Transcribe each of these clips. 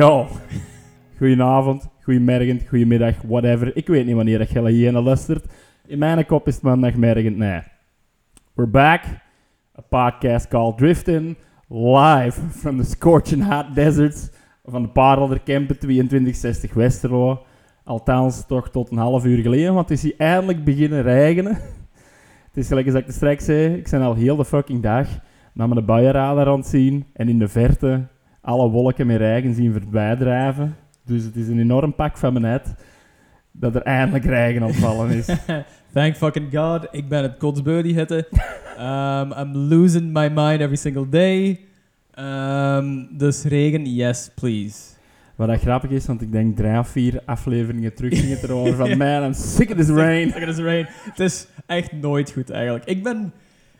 Yo. Goedenavond, goedemorgen, goedemiddag, whatever. Ik weet niet wanneer dat hier naar luistert. In mijn kop is het maandagmorgen, nee. We're back. A podcast called Drifting. Live from the scorching hot deserts van de Paardelder Kempen 2260 Westerlo. Althans, toch tot een half uur geleden, want het is hier eindelijk beginnen regenen. Het is gelijk als ik er straks zei, ik ben al heel de fucking dag naar mijn buienradar aan zien en in de verte alle wolken met regen zien voorbij drijven. Dus het is een enorm pak van mijn net dat er eindelijk regen ontvallen is. Thank fucking God. Ik ben het kotsbeurtie hitte. Um, I'm losing my mind every single day. Um, dus regen, yes, please. Wat dat grappig is, want ik denk drie of vier afleveringen terug ging het erover van man, I'm sick of this rain. Sick of this rain. Het is echt nooit goed eigenlijk. Ik ben...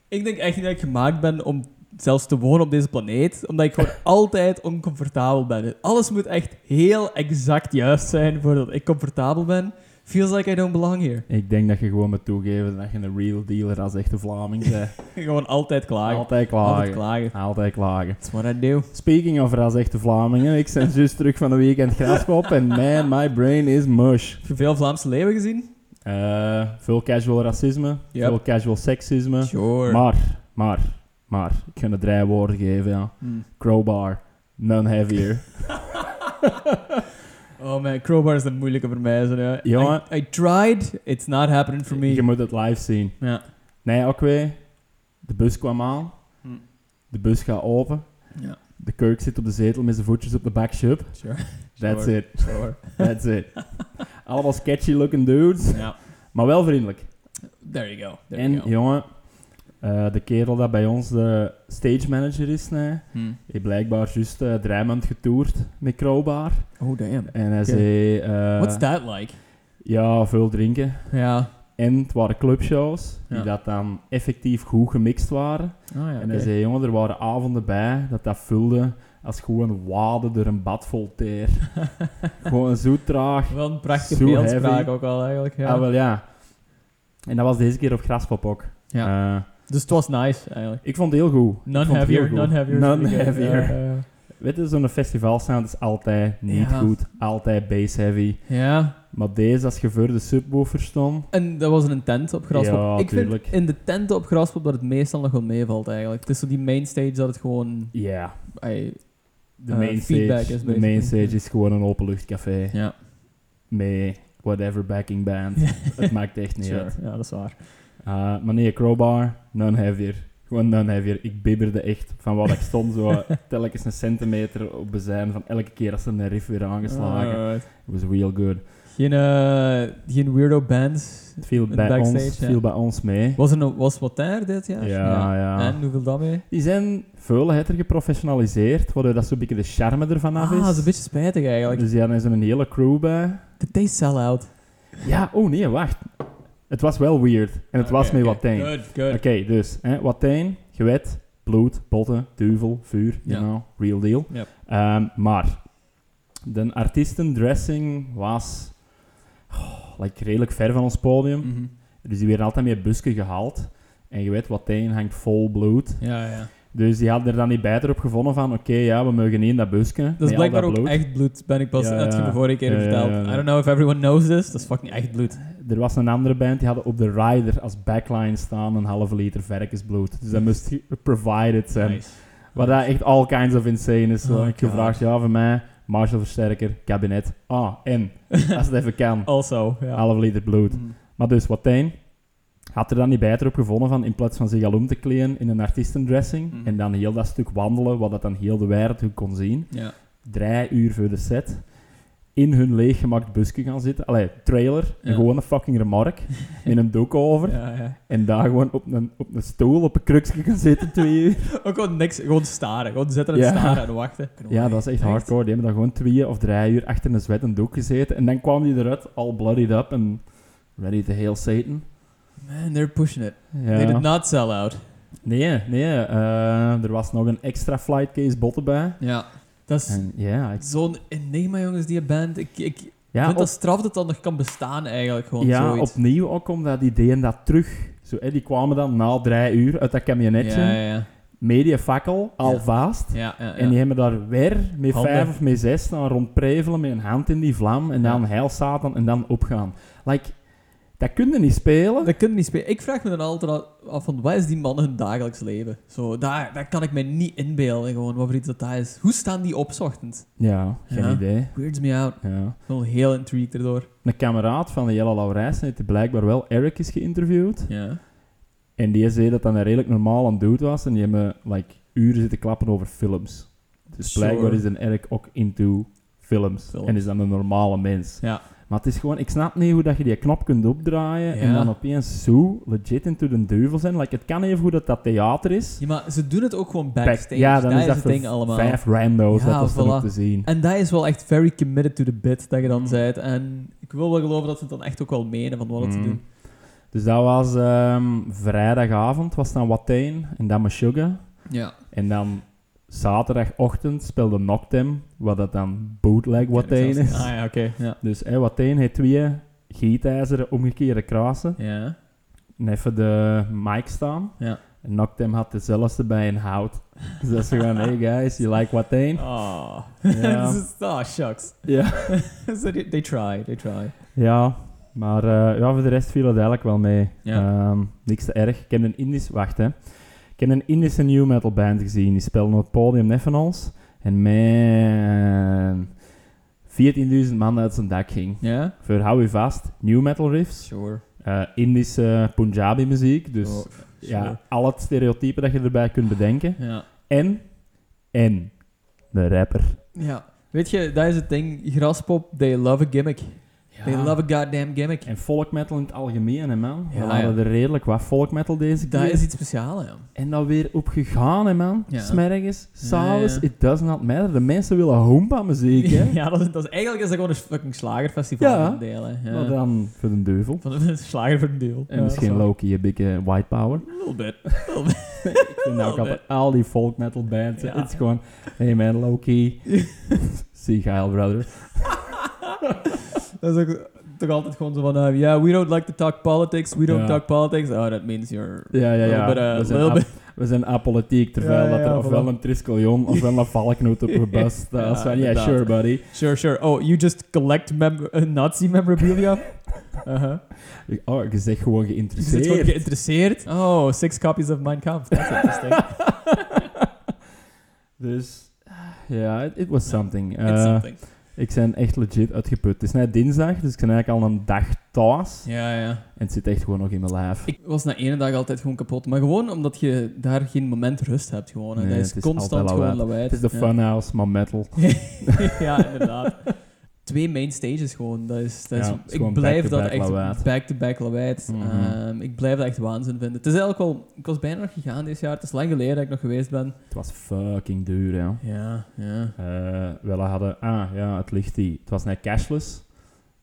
Ik denk echt niet dat ik gemaakt ben om zelfs te wonen op deze planeet, omdat ik gewoon altijd oncomfortabel ben. Alles moet echt heel exact juist zijn voordat ik comfortabel ben. Feels like I don't belong here. Ik denk dat je gewoon moet toegeven dat je een real dealer als echte Vlaming bent. gewoon altijd klagen. Altijd klagen. Altijd klagen. Altijd klagen. That's what I do. Speaking of als echte Vlamingen, ik ben juist terug van de weekend Graspop en man, my brain is mush. Heb je veel Vlaamse leeuwen gezien? Uh, veel casual racisme, Yep. veel casual seksisme. Sure. Maar, maar, maar, ik ga het drie woorden geven, ja. Hmm. Crowbar, none heavier. Oh man, Crowbar is de moeilijke voor mij. Zo, ja. Jongen. I, I tried, it's not happening for me. Je moet het live zien. Ja. Nee, ook weer. De bus kwam aan. Hm. De bus gaat open. Ja. De kurk zit op de zetel met zijn voetjes op de backship. Sure. That's Sure. it. Sure. That's it. Allemaal sketchy looking dudes. ja. Maar wel vriendelijk. There you go. There en you go. jongen, eh, de kerel dat bij ons de stage manager is, nee, Hmm. heeft blijkbaar juist uh, drie maanden getoerd met Crowbar. Oh damn. En hij zei, eh, What's that like? ja, veel drinken. Ja. En het waren clubshows die Ja. dat dan effectief goed gemixt waren. Oh ja, En hij zei, jongen, er waren avonden bij dat dat vulde als gewoon waden door een bad vol teer. gewoon zo traag. Wel een prachtige beeldspraak ook al eigenlijk. Ja. Ah, wel ja. En dat was deze keer op Graspop ook. Ja. Eh, dus het was nice eigenlijk. ik vond het heel goed. Ik None vond het heel heavier, goed. none heavier. None is good. heavier. Ja, ja, Weet je, zo'n festivalsound is altijd niet Ja. goed. Altijd bass heavy. ja. Maar deze, als je voor de subwoofer stond... En dat was in een tent op Graspop. Ja, ik tuurlijk. vind in de tenten op Graspop dat het meestal nog wel meevalt eigenlijk. Het is zo die mainstage dat het gewoon... Ja, de Eh, main feedback stage, is de basically. main stage is gewoon een openluchtcafé. ja. Met whatever backing band. het maakt echt niet Sure. uit. Ja, dat is waar. Uh, maar nee, crowbar, none heavier. Gewoon none heavier. Ik bibberde echt van wat ik stond, zo telkens een centimeter op bezijn van elke keer als ze een riff weer aangeslagen. Alright. It was real good. Geen, eh, geen weirdo bands. Het viel, bij backstage, ons, ja. viel bij ons mee. Was er nog, was wat daar dit jaar? Ja, ja. En hoeveel dat mee? Die zijn veel heter geprofessionaliseerd, waardoor dat zo'n beetje de charme ervan af Ah, is. dat is een beetje spijtig eigenlijk. Dus die hadden zo'n hele crew bij. Did they sell out? Ja, oh nee, wacht. Het was wel weird. En het was Oké, met oké. Wattijn. Good, good. Oké, dus hè, Wattijn, gewet, bloed, botten, duivel, vuur, you Ja. know, real deal. Yep. Ehm, maar de artiestendressing was oh, like, redelijk ver van ons podium. Mhm. Dus die werden altijd met busje gehaald. En je weet, Wattijn hangt vol bloed. Ja, ja. Dus die hadden er dan niet beter op gevonden van, oké, ja, we mogen niet in dat busje. Dat is blijkbaar ook bloed. echt bloed, ben ik pas Ja, de vorige keer verteld. I don't know if everyone knows this. Dat is fucking echt bloed. Er was een andere band, die hadden op de rider als backline staan een halve liter varkensbloed. Dus dat moest provided zijn. Nice. Wat dat echt all kinds of insane is. Oh, ik gevraagd, ja, voor mij, Marshall-versterker, kabinet. Ah, en, als het even kan, Also, ja. halve liter bloed. Mhm. Maar dus, Wattijn had er dan niet beter op gevonden van, in plaats van zich al om te kleden in een artiestendressing, Mhm. en dan heel dat stuk wandelen, wat dat dan heel de wereld kon zien, Ja. drie uur voor de set, in hun leeggemaakt busje gaan zitten. Allee, trailer, Ja. een gewone fucking remork, met een doek over, Ja, ja. en daar gewoon op een, op een stoel, op een krukje gaan zitten twee uur. Ook gewoon niks, gewoon staren. Gewoon zitten en Ja. staren en wachten. Ja, dat is echt hardcore. Die hebben dan gewoon twee of drie uur achter een zwet en doek gezeten. En dan kwam die eruit, all bloodied up en ready to hail Satan. Man, they're pushing it. Ja. They did not sell out. Nee, nee. eh, er was nog een extra flight case botten bij. Ja. Dat is En ja, ik, zo'n enigma, jongens, die band. Ik, ik ja, vind op, dat straf dat dat nog kan bestaan, eigenlijk. Gewoon ja zoiets. opnieuw ook omdat die deden dat terug. Zo, hè, die kwamen dan na drie uur uit dat kabinetje. Ja, ja, ja. mediafakkel, alvast. Ja. En die hebben daar weer met Handen. vijf of met zes staan rondprevelen met een hand in die vlam en dan heil Satan en dan opgaan. Like, dat kun je niet spelen. Dat kun je niet spelen. Ik vraag me dan altijd af van, wat is die man hun dagelijks leven? Zo, daar, daar kan ik me niet inbeelden, gewoon, wat voor iets dat dat is. Hoe staan die op ochtends? Ja, geen Ja. idee. Weirds me out. Ja. Ik ben wel heel intrigued erdoor. Een kameraad van de Jelle Laurijsen heeft blijkbaar wel Eric is geïnterviewd. Ja. En die zei dat dat een redelijk normaal aan dude was. En die hebben like, uren zitten klappen over films. Dus Sure. blijkbaar is een Eric ook into films. Films. En is dan een normale mens. Ja. Maar het is gewoon, ik snap niet hoe dat je die knop kunt opdraaien en dan opeens zo legit into de duivel zijn. Like, het kan even goed dat dat theater is. ja, maar ze doen het ook gewoon Back- backstage. ja, dan dat is dat het ding allemaal. vijf rando's Ja, dat is voilà. te zien. En dat is wel echt very committed to the bit dat je dan Mm. zei. En ik wil wel geloven dat ze het dan echt ook wel menen van wat ze Mm. doen. Dus dat was ehm, vrijdagavond, was dan Watain en dan Meshuggah. Ja. En dan zaterdagochtend speelde Noctem, wat dat dan bootleg Watain is. Ah ja, oké. Ja. Dus hey, Watain heeft twee gietijzeren omgekeerde kruisen. Ja. En even de mic staan. Ja. En Noctem had dezelfde bij een hout. Dus dat is gewoon, hey guys, you like Watain? Oh. Ja. This is- oh, shucks. Ja. So they, they try, they try. Ja, maar eh, ja, voor de rest viel het eigenlijk wel mee. Ja. Ehm, niks te erg. Ik heb een Indisch... Wacht, hè. Ik heb een Indische new metal band gezien. Die speelden op het podium ons. En man... 14.000 man uit zijn dak ging. Ja? Voor hou je vast, new metal riffs, Sure. eh, Indische Punjabi muziek. Dus Oh, ja, al het stereotypen dat je erbij kunt bedenken. Ja. En, en, de rapper. Ja. Weet je, dat is het ding. Graspop, they love a gimmick. They love a goddamn gimmick. En folkmetal in het algemeen, hè, man. We hadden ja. er redelijk wat folkmetal deze keer. Dat is iets speciaals, ja. En dan weer opgegaan, hè, man. Ja. Smergens, s'avonds, ja. it does not matter. De mensen willen hoompa-muziek, hè. Ja, dat is, dat is, eigenlijk is dat gewoon een fucking slagerfestival Ja. deel, hè. Ja. Maar dan voor de duivel. Van een slager voor deel. En misschien Loki, een beetje white power. A little bit. A little bit. Ik vind ook Wel, altijd al die folk metal bands. Ja. Het is gewoon, hey man, Loki. See Kyle, brother. Dat is ook toch altijd gewoon zo van, uh, yeah, we don't like to talk politics, we don't Ja. talk politics. Oh, that means you're Ja, ja, ja. bit, uh, we, zijn little ap- bit. we zijn apolitiek, terwijl Ja, ja, dat er ja, ofwel een Triskelion ofwel een valknoot op je bus staat. Ja, yeah, sure, buddy. Sure, sure. Oh, you just collect mem uh, Nazi memorabilia? Uh-huh. Oh, je zegt gewoon Je geïnteresseerd. gewoon geïnteresseerd. Oh, six copies of Mein Kampf. That's interesting. dus, ja, it, it was Ja, something. It's Eh, something. Ik ben echt legit uitgeput. Het is net dinsdag, dus ik ben eigenlijk al een dag thuis. Ja, ja. En het zit echt gewoon nog in mijn lijf. Ik was na ene dag altijd gewoon kapot. Maar gewoon omdat je daar geen moment rust hebt. Gewoon. Nee, dat is, het is constant gewoon lawaai. Het is de funhouse, maar metal. ja, inderdaad. Twee main stages gewoon. Dat is, dat is, Ja, het is ik blijf dat back-to-back echt back-to-back lawaai. Mhm. Ehm, ik blijf dat echt waanzin vinden. Het is eigenlijk wel... Ik was bijna nog gegaan dit jaar. Het is lang geleden dat ik nog geweest ben. Het was fucking duur, ja. Ja, ja. Eh, we hadden, ah ja, het ligt die. Het was net cashless.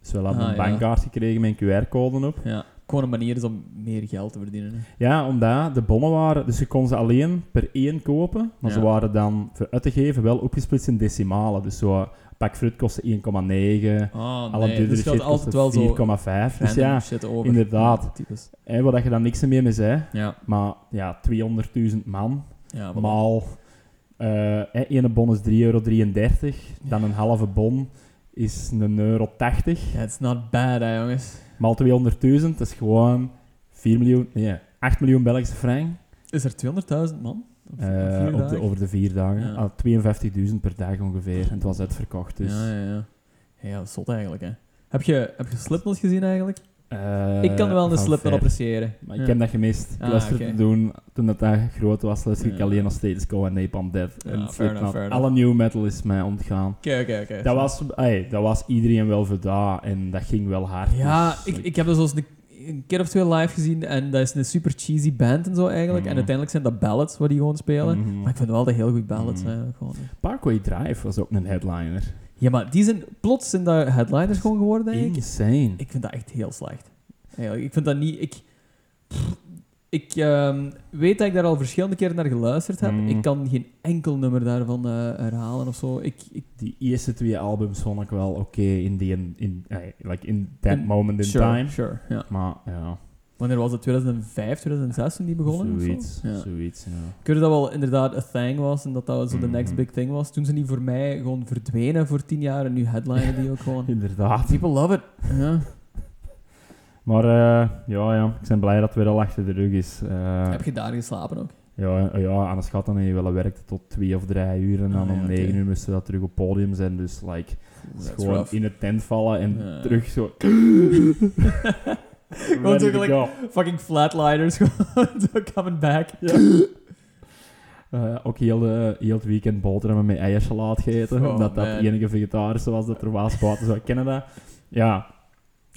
Dus we hadden Ah, een ja. bankkaart gekregen met een QR-code op. ja. Gewoon een manier is om meer geld te verdienen. hè. Ja, omdat de bonnen waren, dus je kon ze alleen per één kopen, maar ze waren dan voor uit te geven wel opgesplitst in decimalen. Dus zo, pak fruit kostte 1,9, Oh, alle nee. duurdere Dus je had shit altijd wel kostte zo 4,5. Dus ja, inderdaad. Types. hè, waar dat je dan niks meer mee zei. Ja, Maar ja, 200.000 man, ja maal, eh hè, ene bon is 3,33 euro, dan een halve bon is een euro 80. Ja, it's not bad, hè, jongens. Maal 200.000, dat is gewoon 4 miljoen, nee, 8 miljoen Belgische frank. Is er 200.000 man? Op, op Eh, de, dagen? over de vier dagen. Ja. Ah, 52.000 per dag ongeveer. En het was uitverkocht. Dus, Ja, ja, ja. Ja, dat is zot eigenlijk, hè. Heb je, heb je Slipknot gezien eigenlijk? Eh, ik kan wel een Slipknot ver. appreciëren. Maar Ja. ik heb dat gemist. Ik Ah, luisterde doen toen dat, dat groot was. Luisterde ik Ja. alleen nog Status Quo en Napalm. Ja, en enough. Alle new metal is mij ontgaan. Oké, oké, oké. Dat was, ey, dat was iedereen wel voor daar en dat ging wel hard. Ja, Dus ik, ik heb dus eens een, een keer of twee live gezien en dat is een super cheesy band en zo eigenlijk. Mhm. En uiteindelijk zijn dat ballads wat die gewoon spelen. Mhm. Maar ik vind wel dat heel goed ballads Mhm. eigenlijk gewoon. Parkway Drive was ook een headliner. Ja, maar die zijn plots zijn daar headliners gewoon geworden, denk ik. Insane. Ik vind dat echt heel slecht. Eigenlijk, ik vind dat niet... Ik, ik ehm, weet dat ik daar al verschillende keren naar geluisterd heb. Mm. Ik kan geen enkel nummer daarvan eh, herhalen of zo. Ik, ik, Die eerste twee albums vond ik wel oké in die in, in, ey, like in that In- moment in sure, time. Sure, ja. Maar ja. Wanneer was het? 2005, 2006 toen die begonnen? of zo? Zoiets, Ja. zoiets, ja. Ik weet dat wel inderdaad een thing was en dat dat zo de next Mhm. big thing was. Toen zijn die voor mij gewoon verdwenen voor tien jaar en nu headlinen die ook gewoon. Inderdaad. People love it. Ja. Maar eh, ja, ja, ik ben blij dat het weer al achter de rug is. Eh, Heb je daar geslapen ook? ja, eh, ja, aan de schat dan wel werkte tot twee of drie uur en dan Ah, ja, om negen uur moesten we dat terug op podium zijn. Dus like, That's gewoon rough. in het tent vallen en terug zo... Gewoon zo gelijk go. fucking flatliners gewoon zo coming back. Eh, ook heel, de, heel het weekend boterhammen met eiersalaat gegeten. Oh, omdat dat het enige vegetarische was dat er was buiten Canada. Ja,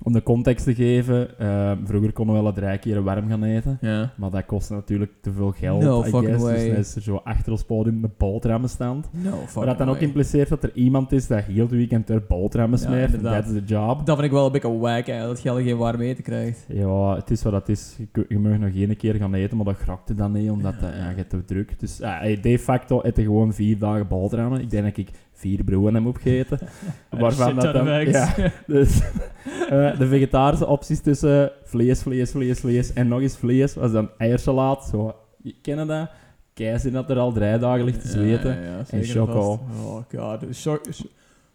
om de context te geven. eh, vroeger konden we wel drie keer warm gaan eten. Ja. Maar dat kostte natuurlijk te veel geld. No I fucking guess. way. Dus dan is er zo achter ons podium een boterhammen stand. No, Maar dat dan ook impliceert dat er iemand is dat heel het weekend er boterhammen Ja, smeert. dat is de job. Dat vind ik wel een beetje wack, hè, dat je geen warm eten krijgt. Ja, het is wat het is. Je, mag nog één keer gaan eten, maar dat grokte dan niet, omdat Ja. dat, ja, je te druk. Dus hey, de facto eten gewoon vier dagen boterhammen. Ik denk dat ik vier broden heb opgegeten. waarvan dat dan... Ja, dus eh, de vegetarische opties tussen vlees, vlees, vlees, vlees en nog eens vlees was dan eiersalaat. Zo, je kennen dat? Keizer dat er al drie dagen ligt te zweten. Ja, ja, ja, zeker choco. Oh god.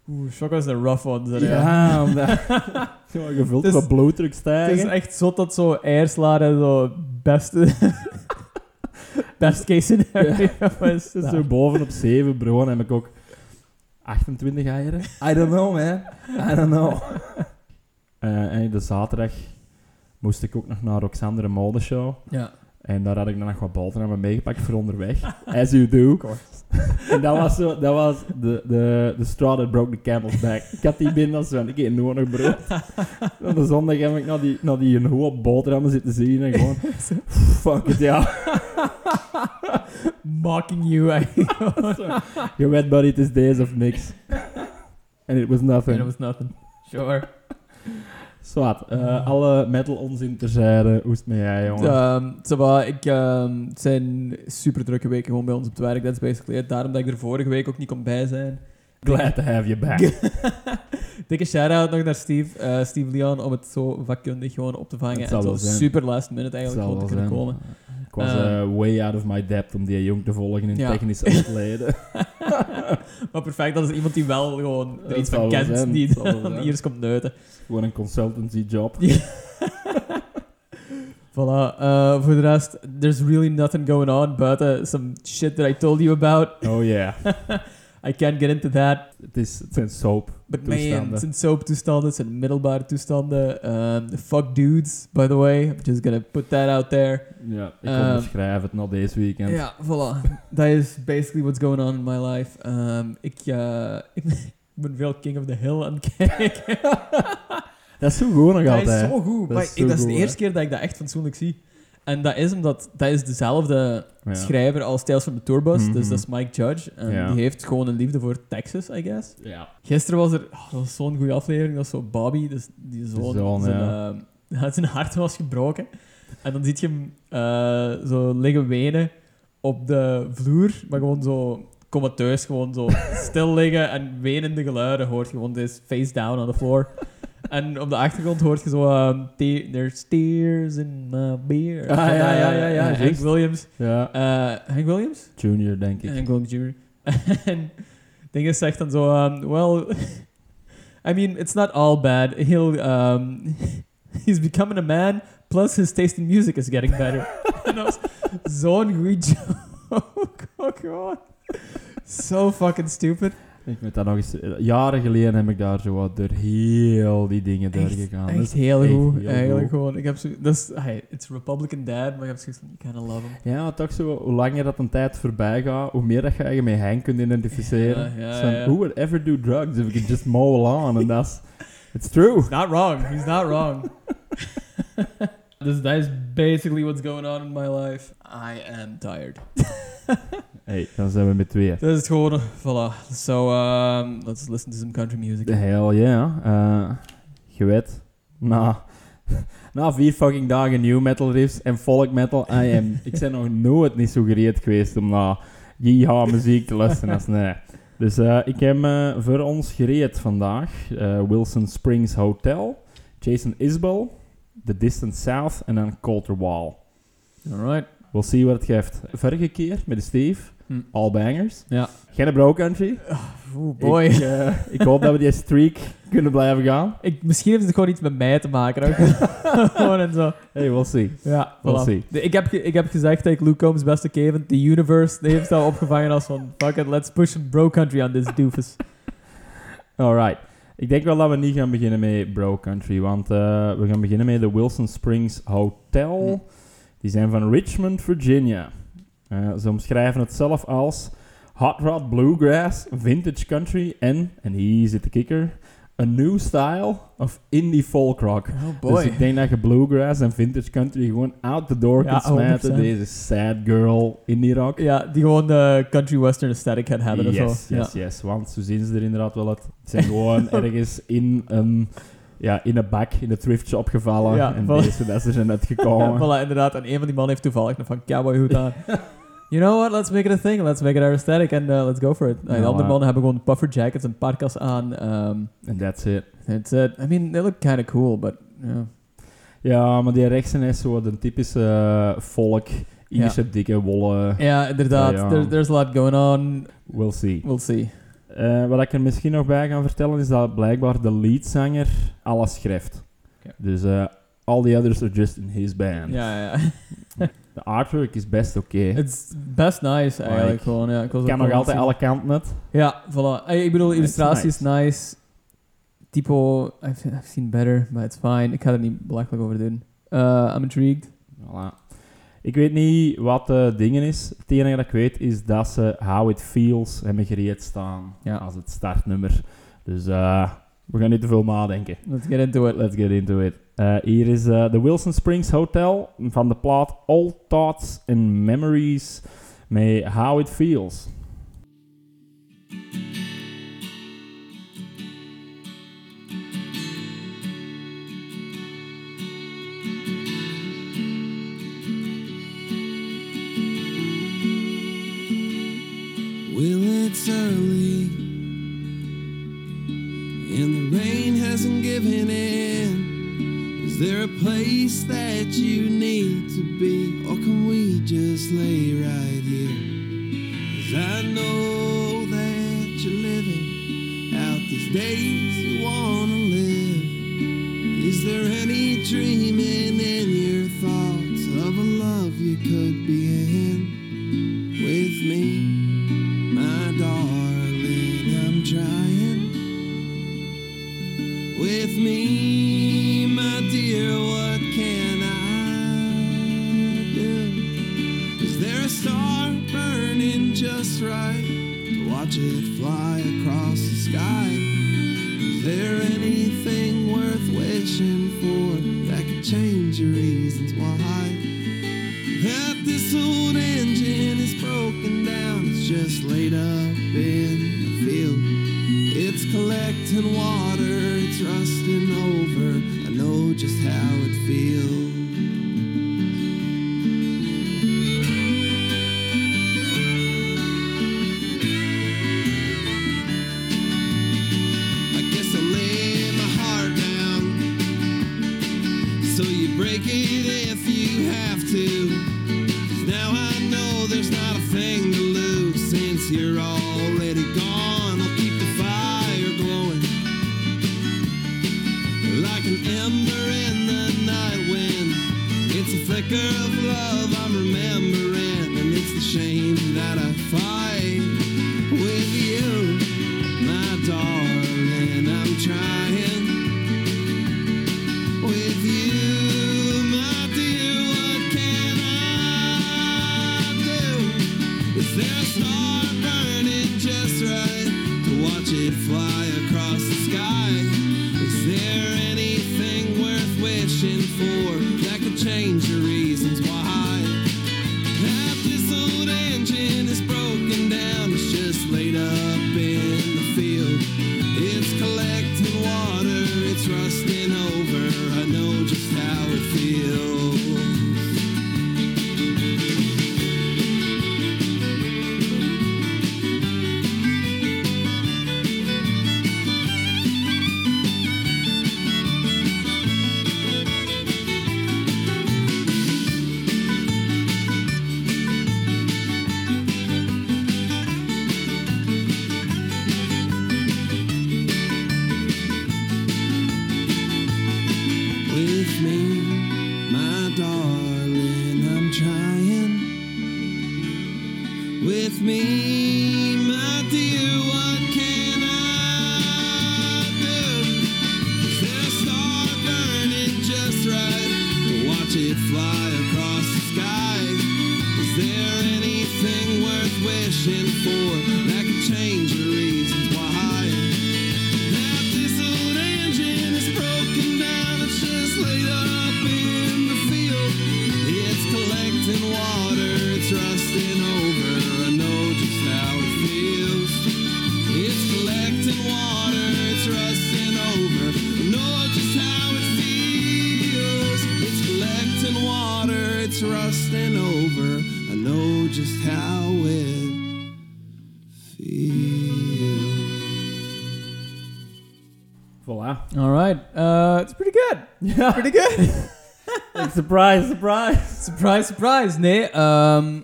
Oeh, choco is een rough one. zeg, Ja, omdat... Zo, gevuld Het met bloeddruk Het stijgen. is echt zot dat zo eiersla en zo beste... best case scenario. Dus zo bovenop 7 broden heb ik ook 28 eieren. I don't know, man. I don't know. Eh, en de zaterdag moest ik ook nog naar Roxander modeshow. Ja. En daar had ik dan nog wat boterhammen meegepakt voor onderweg. As you do. En dat was, zo, dat was de, de, de straw that broke the camel's back. Ik had die binnen als van, ik eet nooit nog brood. Op de zondag heb ik naar die, naar die een hoop boterhammen zitten zien en gewoon, fuck it, ja. Mocking you. weet buddy, it is days of niks. And it was nothing. And it was nothing. Sure. Zwat, eh, alle metal onzin terzijde. Hoe is het met jij, jongen? Va, ik, ehm, het zijn super drukke weken gewoon bij ons op het werk. That's basically it. Daarom dat ik er vorige week ook niet kon bij zijn. Glad to have you back. Dikke shout-out nog naar Steve, eh, Steve Leon om het zo vakkundig gewoon op te vangen. En zo zijn. super last minute eigenlijk gewoon te kunnen zijn. komen. Ik was Eh. eh, way out of my depth om die jong te volgen in Ja. technische uitleden. maar perfect, dat is iemand die wel gewoon er iets van kent, zijn, die dan hier eens komt neuten. Gewoon een consultancy job. Voilà, eh, voor de rest, there's really nothing going on buiten some shit that I told you about. Oh yeah. I can't get into that. het, is, het zijn soap. But man, Toestanden. het zijn soaptoestanden, het zijn middelbare toestanden. Um, fuck dudes, by the way. I'm just gonna put that out there. Ja, ik Ehm, onderschrijf het nog deze weekend. Ja, voilà. Dat is basically what's going on in my life. Um, ik, ik, ben- veel King of the Hill aan het kijken. Dat is zo goed nog dat altijd. is zo goed. Dat maar is ik- dat is de eerste keer dat ik dat echt fatsoenlijk zie. En dat is omdat dat is dezelfde Ja. schrijver als Tales from the Tourbus. Mhm. Dus dat is Mike Judge. En Ja. die heeft gewoon een liefde voor Texas, I guess. Ja. Gisteren was er, oh, dat was zo'n goede aflevering, dat is zo Bobby, dus die zoon, zoon, zijn, ja. eh, zijn hart was gebroken. En dan ziet je hem eh, zo liggen wenen op de vloer, maar gewoon zo comateus, gewoon zo stil liggen en wenende geluiden hoort je gewoon dus face down on the floor. En op de achtergrond hoort je zo ehm, te- There's tears in my beer. Ah, ja, ja, ja, ja, Hank. Williams. ja. Eh, Hank Williams? Junior, denk ik. En Gong Jr. en dingen zegt dan zo, um, well, I mean, it's not all bad. He'll, um, he's becoming a man, plus his taste in music is getting better. en dat was zo'n goede joke. Oh god. So fucking stupid. Ik weet dat nog eens... eh, Jaren geleden heb ik daar zo wat door heel die dingen Echt, doorgegaan. echt Dat is heel echt goed. heel Eigenlijk goed. gewoon. Ik heb zo, dat is, hey, it's Republican dad, maar ik heb zoiets van, you kinda love him. Ja, maar toch zo, hoe langer dat een tijd voorbij gaat, hoe meer dat je je met Henk kunt identificeren. Ja, ja. Who would ever do drugs if we could just mow lawn? En dat is... It's true. He's not wrong. He's not wrong. dus that is basically what's going on in my life. I am tired. Hey, dan zijn we met tweeën. Dat is het gewoon. Voilà. So, um, let's listen to some country music. Hell yeah. Eh, je weet, na, na vier fucking dagen new metal riffs en folk metal, I am, ik ben nog nooit niet zo gereed geweest om naar yeehaw muziek te luisteren als nee. Dus eh, ik heb eh, voor ons gereed vandaag eh, Wilson Springs Hotel, Jason Isbell, The Distant South en dan Coulter Wall. Alright. We'll see wat het geeft. Vorige keer met de Steve, Hm. all bangers. Ja. Geen bro country. Oeh, boy. Ik, Ik, eh, ik hoop dat we die streak kunnen blijven gaan. misschien heeft het gewoon iets met mij te maken. ook. gewoon en zo. Hey, we'll see. Ja, We'll voilà. see. Ik, heb ik heb gezegd dat ik Luke Combs beste Kevin, The Universe, die heeft al opgevangen als van fuck it, let's push some bro country on this doofus. Alright. Ik denk wel dat we niet gaan beginnen met Bro Country, want eh, we gaan beginnen met de Wilson Springs Hotel. Die zijn van Richmond, Virginia. Eh, ze omschrijven het zelf als hot rod bluegrass, vintage country en, en hier zit de kikker, a new style of indie folk rock. Oh Dus ik denk dat je bluegrass en vintage country gewoon out the door Ja, kunt smijten. 100%. Deze sad girl indie rock. Ja, die gewoon de country western aesthetic had hebben yes, of zo. yes, yes. Want zo zien ze er inderdaad wel uit. Het zijn gewoon ergens in een, ja, in een bak in de thrift shop gevallen. Ja, en deze ze zijn Ja, uitgekomen. voilà, inderdaad. En een van die mannen heeft toevallig nog van cowboyhoed aan. You know what? Let's make it a thing. Let's make it our aesthetic and uh, let's go for it. Nou, de Nou, andere eh, mannen hebben gewoon puffer jackets en parkas aan. Um, En that's it. that's it. I mean, they look kind of cool, but yeah. Ja, maar die rechtsen is zo de typische eh, volk. Ierse dikke wollen. Ja, inderdaad. Ja, ja. There, there's a lot going on. We'll see. We'll see. Eh, wat ik er misschien nog bij kan vertellen is dat blijkbaar de leadzanger alles schrijft. Dus eh all the others are just in his band. Ja, ja. De artwork is best oké. It's best nice eigenlijk Like, gewoon. Ja, ik was kan nog altijd alle kanten met. Ja, voilà. Ik bedoel, de illustratie is nice. Typo, I've, I've seen better, but it's fine. Ik ga er niet belachelijk over doen. Uh, I'm intrigued. Voilà. Ik weet niet wat de dingen is. Het enige dat ik weet is dat ze How It Feels hebben gereed staan Ja. als het startnummer. Dus eh, we gaan niet te veel nadenken. Let's get into it. Let's get into it. Eh, hier is eh, de Wilson Springs Hotel van de plaat All Thoughts and Memories met How It Feels. A place that Pretty good. surprise, surprise. surprise, surprise. Nee, um,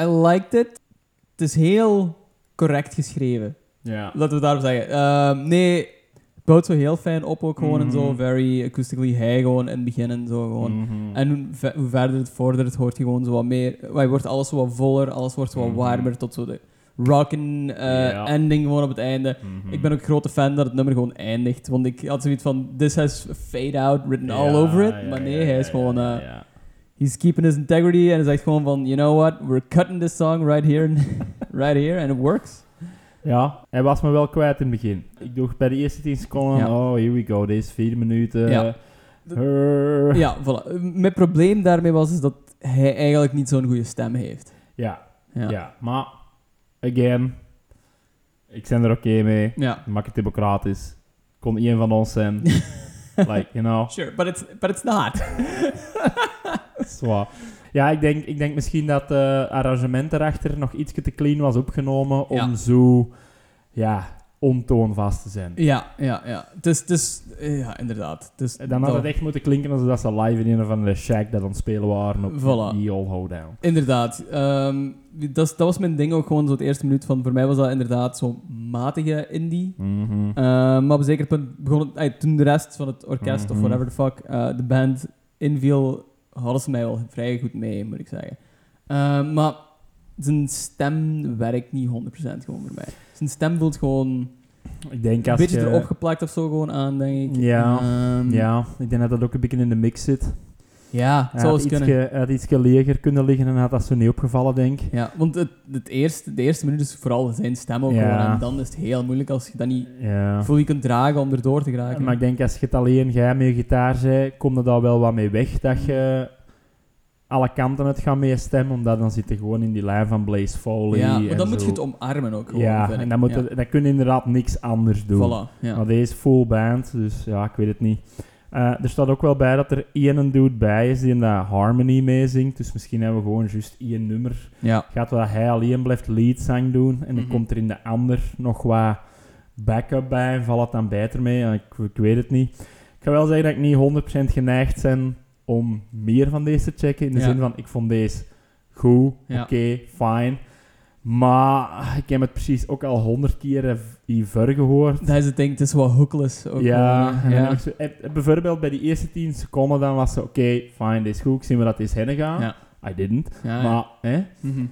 I liked it. Het is heel correct geschreven. Ja. Laten we daarop zeggen. Ehm, nee, het bouwt zo heel fijn op ook gewoon en zo. Mhm. Very acoustically high gewoon in het begin en zo gewoon. Mhm. En hoe, ve- hoe verder het vordert, hoort je gewoon zo wat meer... Wij wordt alles zo wat voller, alles wordt zo wat Mhm. warmer tot zo de rockin' eh, Ja. ending gewoon op het einde. Mhm. Ik ben ook grote fan dat het nummer gewoon eindigt. Want ik had zoiets van, this has fade out written all over it. ja, maar nee, hij is gewoon... eh. He's keeping his integrity en hij zegt gewoon van, you know what, we're cutting this song right here, right here, and it works. Ja, hij was me wel kwijt in het begin. Ik dacht bij de eerste 10 seconden, oh, here we go, deze vier minuten. Ja. Voilà. Mijn probleem daarmee was is dat hij eigenlijk niet zo'n goede stem heeft. ja, Ja. ja. Maar, again, ik ben er oké mee. Ja. Maak het democratisch. Kon één van ons zijn. like, you know. Sure, but it's, but it's not. Zwaar. Ja, ik denk, ik denk misschien dat het arrangement erachter nog iets te clean was opgenomen om Ja. zo, ja, ontoonvast te zijn. ja, ja, ja. Dus, dus ja, inderdaad. Dus, Dan had het echt moeten klinken alsof dat ze live in een of andere shack dat aan het spelen waren op Voilà. die All Hold Down. Inderdaad. Ehm, dat, dat was mijn ding ook gewoon zo het eerste minuut van... Voor mij was dat inderdaad zo'n matige indie. Mhm. Ehm, maar op een zeker punt begon het... toen de rest van het orkest of Mhm. whatever the fuck eh, de band inviel, hadden ze mij wel vrij goed mee, moet ik zeggen. Ehm, maar zijn stem werkt niet 100% gewoon voor mij. Zijn stem voelt gewoon Ik denk een als beetje je... erop geplakt of zo gewoon aan, denk ik. Ja, Ehm, Ja, ik denk dat dat ook een beetje in de mix zit. Ja, Hij zou eens kunnen. hij had iets leger kunnen liggen en had dat zo niet opgevallen, denk ik. Ja, want het, het eerste, de eerste minuut is vooral zijn stem ook Ja. gewoon. En dan is het heel moeilijk als je dat niet Ja. voel je kunt dragen om erdoor te geraken. Maar ik denk als je het alleen jij met je gitaar zei, kom je daar wel wat mee weg dat je alle kanten het je stem, omdat dan zit je gewoon in die lijn van Blaze Foley. ja, maar en dan moet je het omarmen ook gewoon, Ja, en dan, moet ja. dan kun je inderdaad niks anders doen. Voilà, ja. Maar deze is full band, dus ja, ik weet het niet. Eh, er staat ook wel bij dat er één dude bij is die in de harmony meezingt. Dus misschien hebben we gewoon juist één nummer. ja. Gaat wat hij alleen blijft leadzang doen. En dan Mhm. komt er in de ander nog wat backup bij. En valt het dan beter mee? Ik, ik weet het niet. Ik ga wel zeggen dat ik niet 100% geneigd ben om meer van deze te checken. In de Ja. zin van, ik vond deze goed, Ja. oké, fine. Maar ik heb het precies ook al honderd keer hiervoor gehoord. Dat is het ding, het is wat hookless. Ook Ja, ja. zo- eh, eh, bijvoorbeeld bij die eerste 10 seconden dan was ze oké, fine, dit is goed, ik zie we dat deze heen gaan. Ja. I didn't. Ja, ja. Maar, hè? Mhm.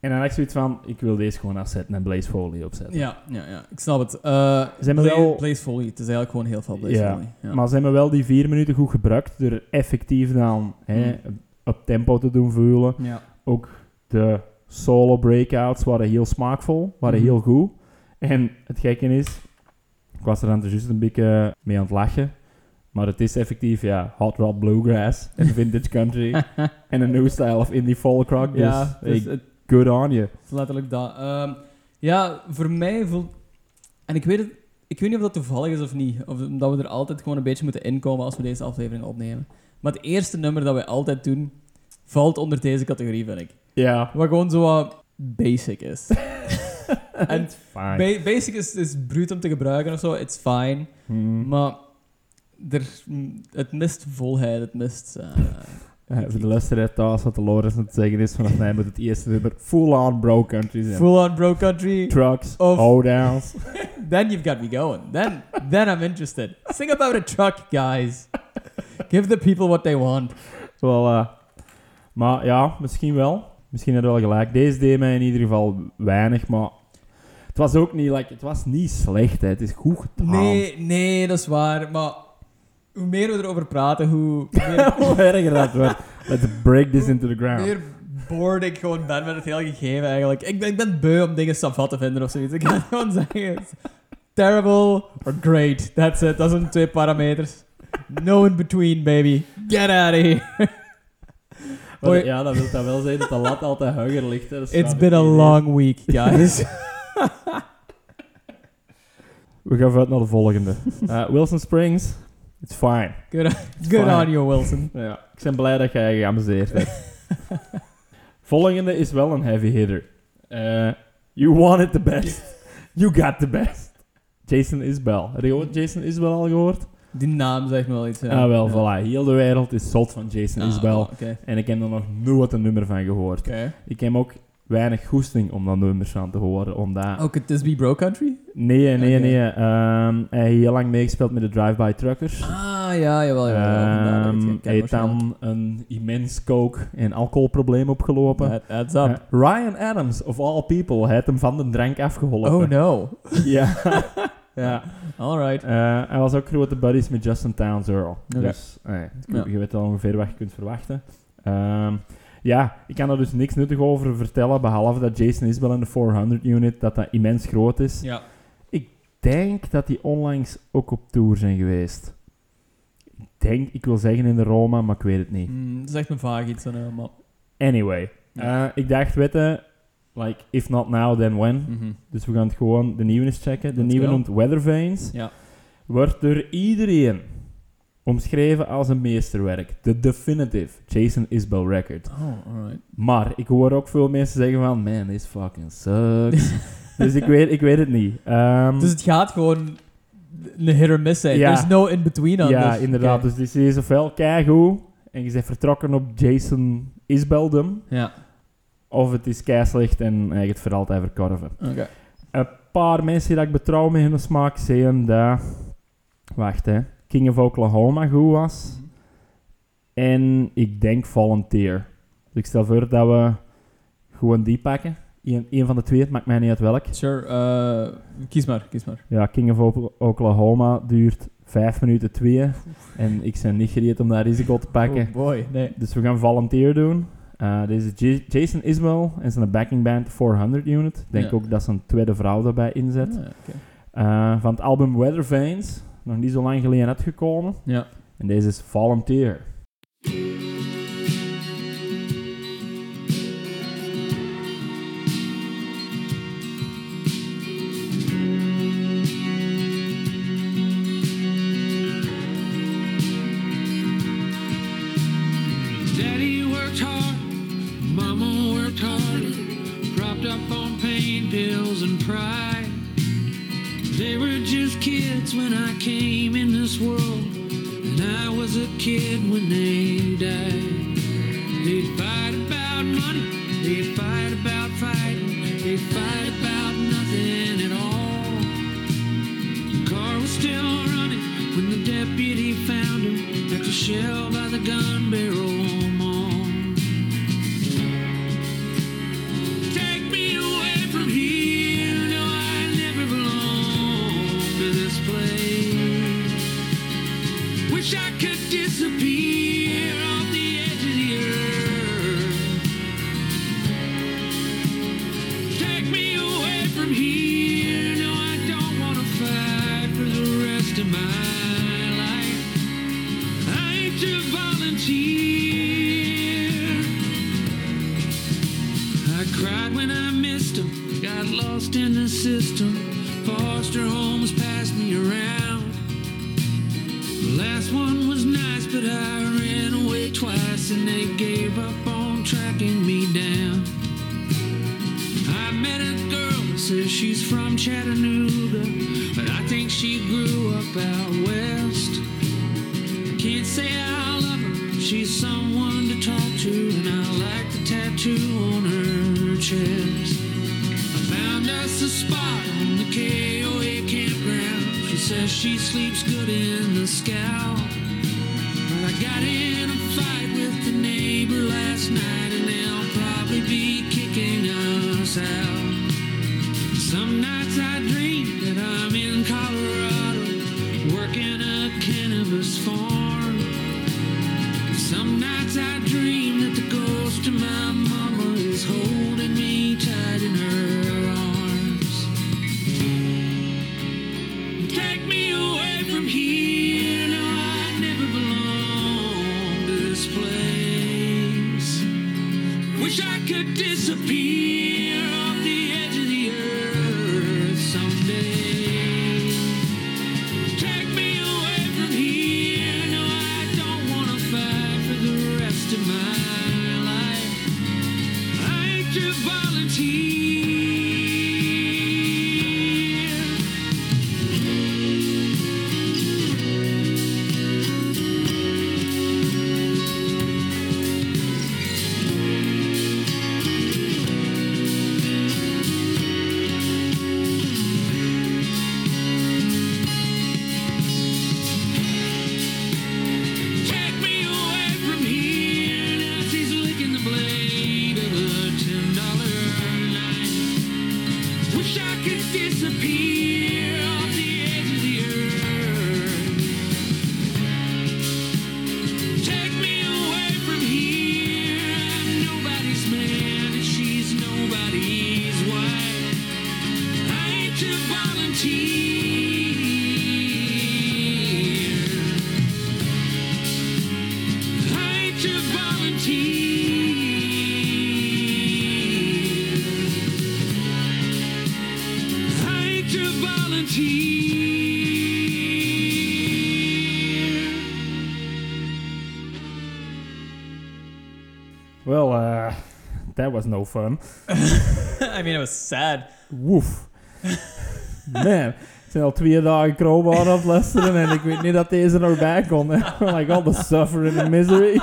En dan had ik zoiets van, ik wil deze gewoon afzetten en Blaze Foley opzetten. ja, ja, ja, ik snap het. Uh, hebben Blaze, wel- Blaze Foley, het is eigenlijk gewoon heel veel Blaze Ja, Foley. Ja. Maar ze hebben wel die vier minuten goed gebruikt door effectief dan hè, op tempo te doen voelen. ja. Ook de solo breakouts waren heel smaakvol, waren Mhm. heel goed. En het gekke is, ik was er dan dus juist een beetje mee aan het lachen. Maar het is effectief, ja, hot rod bluegrass en vintage country en een new style of indie folk rock. Dus, ja, dus het good on you. is letterlijk dat. Ehm, ja, voor mij voelt... En ik weet, het, ik weet niet of dat toevallig is of niet. Of omdat we er altijd gewoon een beetje moeten inkomen als we deze aflevering opnemen. Maar het eerste nummer dat wij altijd doen, valt onder deze categorie, vind ik. Ja, Wat gewoon zo wat basic is. en fine. ba- basic is, is bruut om te gebruiken of zo, it's fine. Hmm. Maar er, het mist volheid, het mist... eh, Ja, voor de luisteraar thuis wat de Loris aan het zeggen is, vanaf mij moet het eerste nummer full-on bro country zijn. full-on bro country. Trucks, Of- hoedowns. then you've got me going. Then, then I'm interested. Sing about a truck, guys. Give the people what they want. Wel, eh, maar ja, misschien wel. misschien had wel gelijk. Deze deed mij in ieder geval weinig, maar het was ook niet, like, het was niet slecht. Hè. Het is goed gedaan. Nee, nee, dat is waar. Maar hoe meer we erover praten, hoe meer, Hoe erger dat wordt. Let's break this into the ground. meer bored ik gewoon ben met het hele gegeven eigenlijk. Ik ben, ik ben beu om dingen savat te vinden of zoiets. Ik kan gewoon zeggen, it's terrible or great. That's it. Dat zijn twee parameters. No in between, baby. Get out of here. Maar ja, dat wil dat wel zeggen dat de lat altijd hoger ligt. Hè. Dat It's been a long week, guys. We gaan uit naar de volgende. Eh, Wilson Springs, it's fine. Good, good Fine. on you, Wilson. Ja, ik ben blij dat jij geamuseerd hebt. volgende is wel een heavy hitter. Eh, you wanted the best. You got the best. Jason Isbell. Heb je Jason Isbell al gehoord? Die naam zegt me wel iets. ja. Ah, wel, Ja. voilà. Heel de wereld is zot van Jason Ah, Isbell. En ik heb er nog nooit een nummer van gehoord. Ik heb ook weinig goesting om dat nummers van te horen. Omdat... Ook het Tisby Bro Country? Nee, nee, nee. Ehm, hij heeft heel lang meegespeeld met de Drive-By Truckers. Ah, ja, jawel, jawel. Ken hij heeft dan een immens coke- en alcoholprobleem opgelopen. That adds up. Ryan Adams, of all people, heeft hem van de drank afgeholpen. oh no. Ja. ja. Alright. Eh, hij was ook grote buddies met Justin Towns Earl. Dus eh, Ja. je weet al ongeveer wat je kunt verwachten. Ehm, ja, ik kan er dus niks nuttig over vertellen, behalve dat Jason Isbell in de 400 unit, dat dat immens groot is. Ja. Ik denk dat die onlangs ook op tour zijn geweest. Ik denk, ik wil zeggen in de Roma, maar ik weet het niet. Mm, dat is echt een vaag iets. dan, eh, maar... Anyway, Ja. eh, ik dacht, weten, like, if not now, then when. Mhm. Dus we gaan het gewoon de nieuwe eens checken. De Let's nieuwe go. noemt Weather Veins. Ja. Wordt door iedereen omschreven als een meesterwerk. De definitive Jason Isbell record. Oh, alright. Maar ik hoor ook veel mensen zeggen van, man, this fucking sucks. dus ik weet, ik weet het niet. Ehm, Dus het gaat gewoon een hit or miss zijn. Ja. There's no in between aan ja, this. inderdaad. Dus die serie is ofwel keigoed en je bent vertrokken op Jason Isbeldum, Ja. of het is keislecht en je hebt het voor altijd verkorven. Oké. Een paar mensen die ik betrouw met hun smaak zeggen dat... Wacht, hè. King of Oklahoma goed was. En ik denk Volunteer. Dus ik stel voor dat we gewoon die pakken. Eén één van de twee, het maakt mij niet uit welk. Sure. eh, kies maar, kies maar. Ja, King of Okla- Oklahoma duurt 5 minuten 2. En ik ben niet gereed om dat risico te pakken. Oh boy, nee. Dus we gaan Volunteer doen. Deze is J- Jason Isbell en zijn backing band 400 Unit. Ik denk Ja. ook dat zijn tweede vrouw daarbij inzet. Ah. Eh, van het album Weather Veins, nog niet zo lang geleden uitgekomen. Ja. En deze is Volunteer. Was no fun. I mean, it was sad. Woef. Man, ik ben al twee dagen crowbar aan het luisteren en ik weet niet dat deze erbij kon. hè. like all the suffering and misery.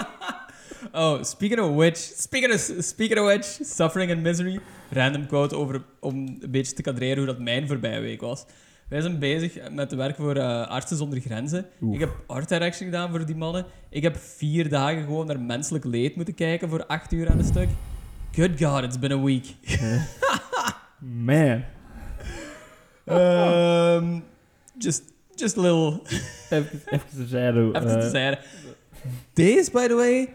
Oh, speaking of which, speaking of, speaking of which, suffering and misery. Random quote over, om een beetje te kadreren hoe dat mijn voorbije week was. Wij zijn bezig met te werken voor eh, Artsen zonder Grenzen. Oef. Ik heb art direction gedaan voor die mannen. Ik heb vier dagen gewoon naar menselijk leed moeten kijken voor acht uur aan een stuk. Good God, it's been a week. Man. Um, just, just a little... Even, even terzijde. Even eh, te. Deze, by the way,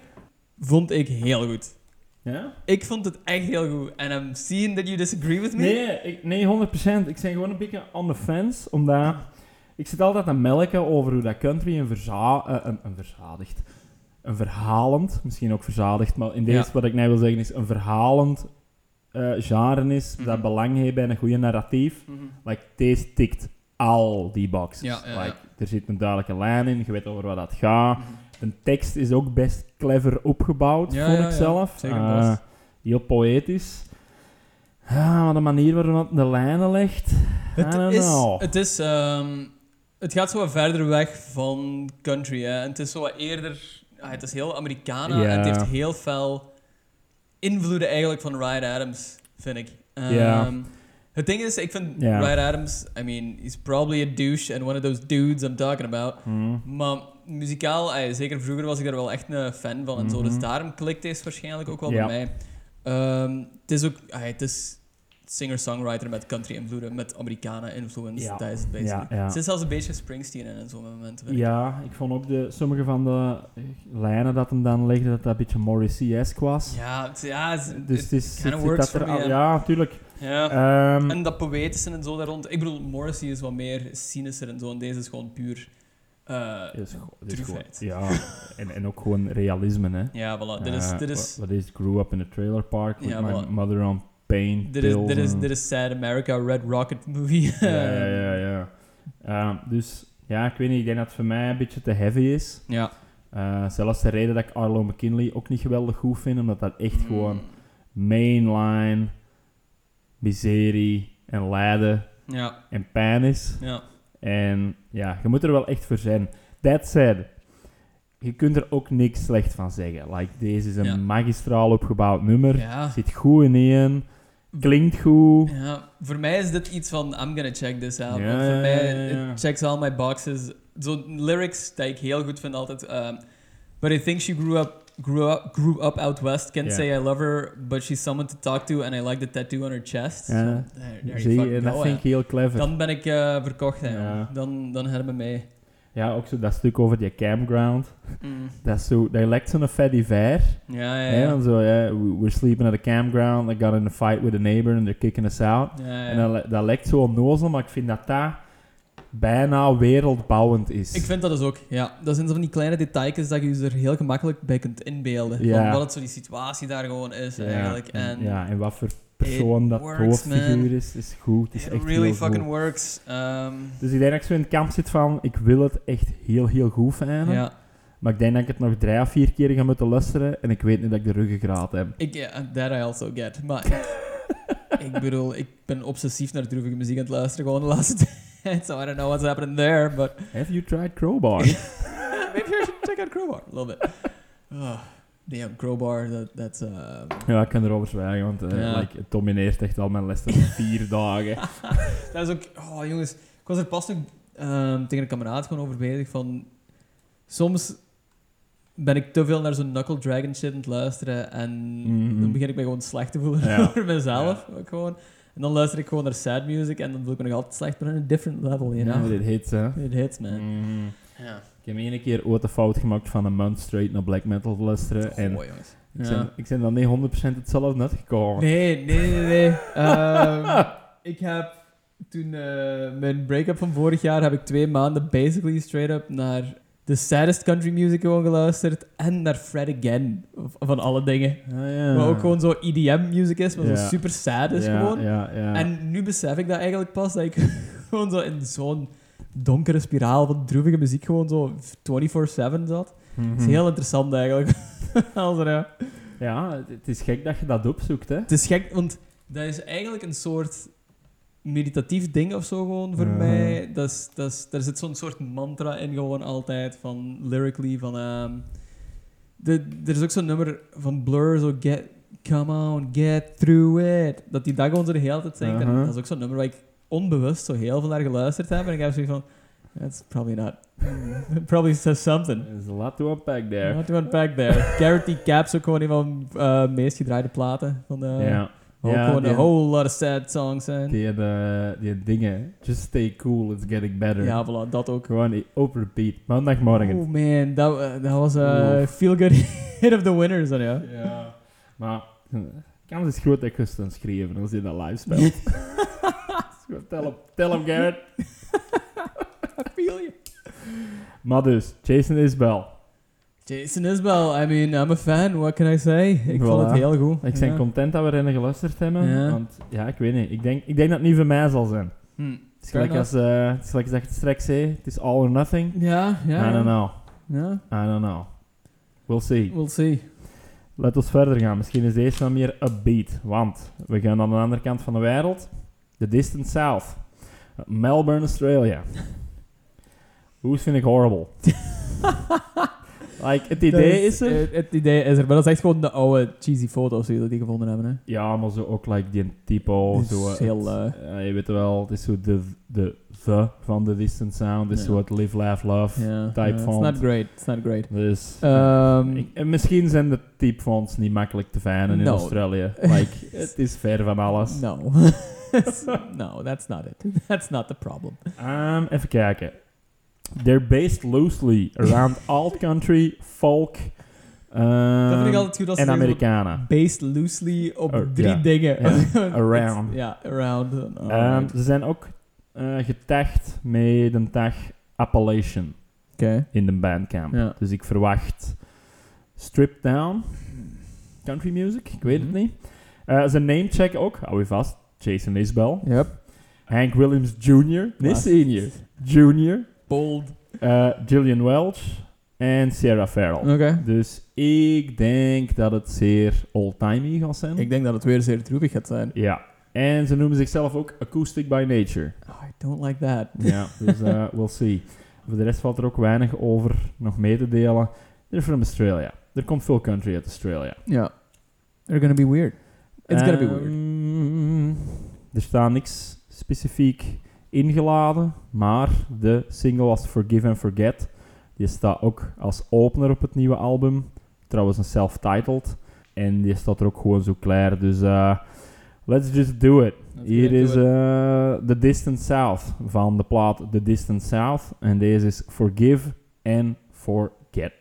vond ik heel goed. ja? Ik vond het echt heel goed. En I'm seeing that you disagree with me. Nee, ik, nee, 100%. Ik ben gewoon een beetje on the fence, omdat ik zit altijd te melken over hoe dat country een, verza eh, een, een verzadigd, een verhalend, misschien ook verzadigd, maar in deze Ja. wat ik nou wil zeggen is een verhalend eh genre is Mhm. dat belang heeft bij een goede narratief. Mhm. Like, deze tikt al die boxes. Ja, ja, ja. like, Er zit een duidelijke lijn in, je weet over wat dat gaat. Mhm. De tekst is ook best clever opgebouwd, vond ik ja. zelf. Zeker Eh, heel poëtisch. Ja, maar de manier waarop het de lijnen legt... Het is, het is, ehm, het gaat zo wat verder weg van country. Hè. En het is zo wat eerder, ah, het is heel Americana Ja. en het heeft heel veel invloeden eigenlijk van Ryan Adams, vind ik. Ehm, Ja. Het ding is, ik vind Ja. Ryan Adams, I mean, he's probably a douche and one of those dudes I'm talking about. Hmm. Maar muzikaal, ah, zeker vroeger was ik daar wel echt een fan van en zo. Dus Mhm. daarom klikt deze waarschijnlijk ook wel bij mij. Ehm, het is ook, ah, het is singer-songwriter met country invloeden, met Americana influence. Ja. Dat is het basically. Ja, ja. Het is zelfs een beetje Springsteen in zo'n ik. Ja, ik vond ook de, sommige van de eh, lijnen dat hem dan legde, dat dat een beetje Morrissey-esque was. Ja, het, ja, het, Dus het is, zit- zit dat er for me, al-. Ja, natuurlijk. ja. Ehm, En dat poëtische en zo daar rond. Ik bedoel, Morrissey is wat meer cynischer en zo. En deze is gewoon puur... eh, is is gewoon-. Ja, en, en ook gewoon realisme, hè. ja, voilà. Dit is, Eh, dit is, wat, wat is Grew Up in a Trailer Park with Ja, my voilà. mother on dit is, dit is, dit is Sad America, Red Rocket movie. Ja, ja, ja. ja. Ehm, dus ja, ik weet niet, ik denk dat het voor mij een beetje te heavy is. ja. Eh, zelfs de reden dat ik Arlo McKinley ook niet geweldig goed vind, omdat dat echt gewoon Mm. mainline, miserie en lijden Ja, en pijn is. ja. En ja, je moet er wel echt voor zijn. That said, je kunt er ook niks slecht van zeggen. Like, deze is een Ja. magistraal opgebouwd nummer. Ja. Zit goed in klinkt goed. ja. Voor mij is dit iets van, I'm gonna check this out. Ja, voor mij, it checks all my boxes. Zo'n lyrics die ik heel goed vind altijd. ehm, but I think she grew up grew up, grew up out west, can't say I love her, but she's someone to talk to and I like the tattoo on her chest. Ja. There, Zie en dat vind ik heel clever. Dan ben ik eh, verkocht, hè. Dan, dan hebben we mee. Ja, ook zo dat stuk over die campground. Mm. Dat, is zo, dat lijkt zo'n fatty ver. Ja, ja, Ja. ja. dan zo, ja, we- we're sleeping at a campground. I got in a fight with a neighbor and they're kicking us out. Ja, ja. En dat, dat lijkt zo onnozel, maar ik vind dat dat bijna wereldbouwend is. Ik vind dat dus ook, ja. Dat zijn zo van die kleine details dat je je er heel gemakkelijk bij kunt inbeelden. Ja. Van wat het zo die situatie daar gewoon is, eigenlijk. En ja, en wat voor persoon dat hoofdfiguur is, is goed. Het is it echt really heel fucking goed. works. Ehm, Dus ik denk dat ik zo in het kamp zit van, ik wil het echt heel, heel goed vinden. ja. Maar ik denk dat ik het nog drie of vier keer ga moeten luisteren en ik weet niet dat ik de ruggengraat heb. Ik, ja, that I also get. Maar ik bedoel, ik ben obsessief naar droevige muziek aan het luisteren gewoon de laatste tijd. So I don't know what's happening there, but Have you tried Crowbar? maybe I should check out Crowbar. Love it. Oh, damn, Crowbar, that's... Uh, ja, ik kan erover zwijgen, want eh, Ja. like, het domineert echt al mijn lessen vier dagen. dat is ook... Oh, jongens. Ik was er pas nog ehm, tegen een kameraad gewoon over bezig van... Soms ben ik te veel naar zo'n Knuckle Dragon shit aan het luisteren en Mhm. dan begin ik me gewoon slecht te voelen Ja. over mezelf. ook Gewoon. En dan luister ik gewoon naar sad music en dan voel ik me nog altijd slecht, maar on a different level, you Ja, know? dit hits, hè. It hits, man. Mhm. Ja. Ik heb één keer ooit de fout gemaakt van een month straight naar black metal te luisteren. en Oh, jongens. ik, Ja. ben, ik ben dan niet 100% hetzelfde uitgekomen. Nee, nee, nee, nee. Ehm, ik heb toen eh, mijn break-up van vorig jaar heb ik twee maanden basically straight up naar de saddest country music gewoon geluisterd en naar Fred Again van alle dingen. Ah, ja. Wat ook gewoon zo EDM music is, maar Ja. zo super sad is ja, gewoon. Ja, ja. En nu besef ik dat eigenlijk pas, dat ik gewoon zo in zo'n donkere spiraal van droevige muziek gewoon zo 24-7 zat. Mhm. Dat is heel interessant eigenlijk. Also, ja. Ja, het- is gek dat je dat opzoekt, hè. Het is gek, want dat is eigenlijk een soort meditatief ding of zo gewoon voor Mhm. mij. Dat is, dat is, daar zit zo'n soort mantra in gewoon altijd, van lyrically, van... ehm, de, er is ook zo'n nummer van Blur, zo get... Come on, get through it. Dat die dat gewoon zo de hele tijd zingt. Mhm. dat is ook zo'n nummer waar ik onbewust zo heel veel naar geluisterd heb. En ik heb zoiets van... That's probably not... It probably says something. There's a lot to unpack there. What to unpack there. Garrett T. Cap's ook gewoon een van de eh, meest gedraaide platen. Van de, ja. ook Ja, gewoon die- een whole lot of sad songs zijn. Die, eh, die dingen. Just stay cool, it's getting better. Ja, voilà, dat ook. Gewoon i- op repeat. Maandagmorgen. Oh man, dat, eh, dat was een Oef. feel good hit of the winners dan, ja. Ja. Maar, eh, kans is groot dat ik rust aan schrijven als je dat live speelt. Tel hem, tel hem, Garrett. feel you. Maar dus, Jason Isbell. Jason Isbell, I mean, I'm a fan, what can I say? Ik vond het heel goed. Ik ben Ja. content dat we erin geluisterd hebben. Ja. Want ja, ik weet niet. Ik denk, ik denk dat het niet voor mij zal zijn. Hm. Het is gelijk als, eh het is gelijk als ik het straks zei. Het is all or nothing. Ja, ja. I don't know. Ja, I don't know. We'll see. we'll see. Laten we verder gaan. Misschien is deze wat meer upbeat. Want we gaan aan de andere kant van de wereld. The Distant South. Melbourne, Australia. Hoe vind ik horrible. like, het idee is er. Het, het idee is er, maar dat is echt gewoon de oude cheesy foto's die die gevonden hebben, hè. Ja, maar zo ook like die typo. Het Zo, eh, heel, het- ja, je weet wel, het is zo de, de the van de Distant Sound. Het is zo het live, laugh, love Ja, type It's font. not great, it's not great. Dus, ik- en misschien zijn de typefonts niet makkelijk te vinden in No. Australië. Like, het is ver van alles. No. no, that's not it. That's not the problem. Um, even kijken. They're based loosely around alt country, folk dat vind ik um, altijd goed als en Amerikanen. Based loosely op Oh, drie dingen. Around. Ja, around. Um, ze zijn ook uh, getagd met een tag Appalachian in de bandcamp. Dus ik verwacht stripped down country music. Ik weet het Mhm. niet. Uh, zijn namecheck ook, hou je vast. Jason Isbell. Yep. Hank Williams Jr. Nee, senior. Junior. Bold. Uh, Gillian Welch en Sarah Farrell. Oké. Dus ik denk dat het zeer old-timey gaat zijn. Ik denk dat het weer zeer droevig gaat zijn. Ja. En ze noemen zichzelf ook Acoustic by Nature. Oh, I don't like that. Ja, dus uh, we'll see. Voor de rest valt er ook weinig over nog mee te delen. They're from Australia. Er komt veel country uit Australia. Ja. They're gonna be weird. It's gonna be weird. Er staat niks specifiek ingeladen, maar de single was Forgive and Forget. Die staat ook als opener op het nieuwe album trouwens een self-titled. En die staat er ook gewoon zo klaar. Dus eh, let's just do it. Let's Hier is eh, The Distant South van de plaat The Distant South. En deze is Forgive and Forget.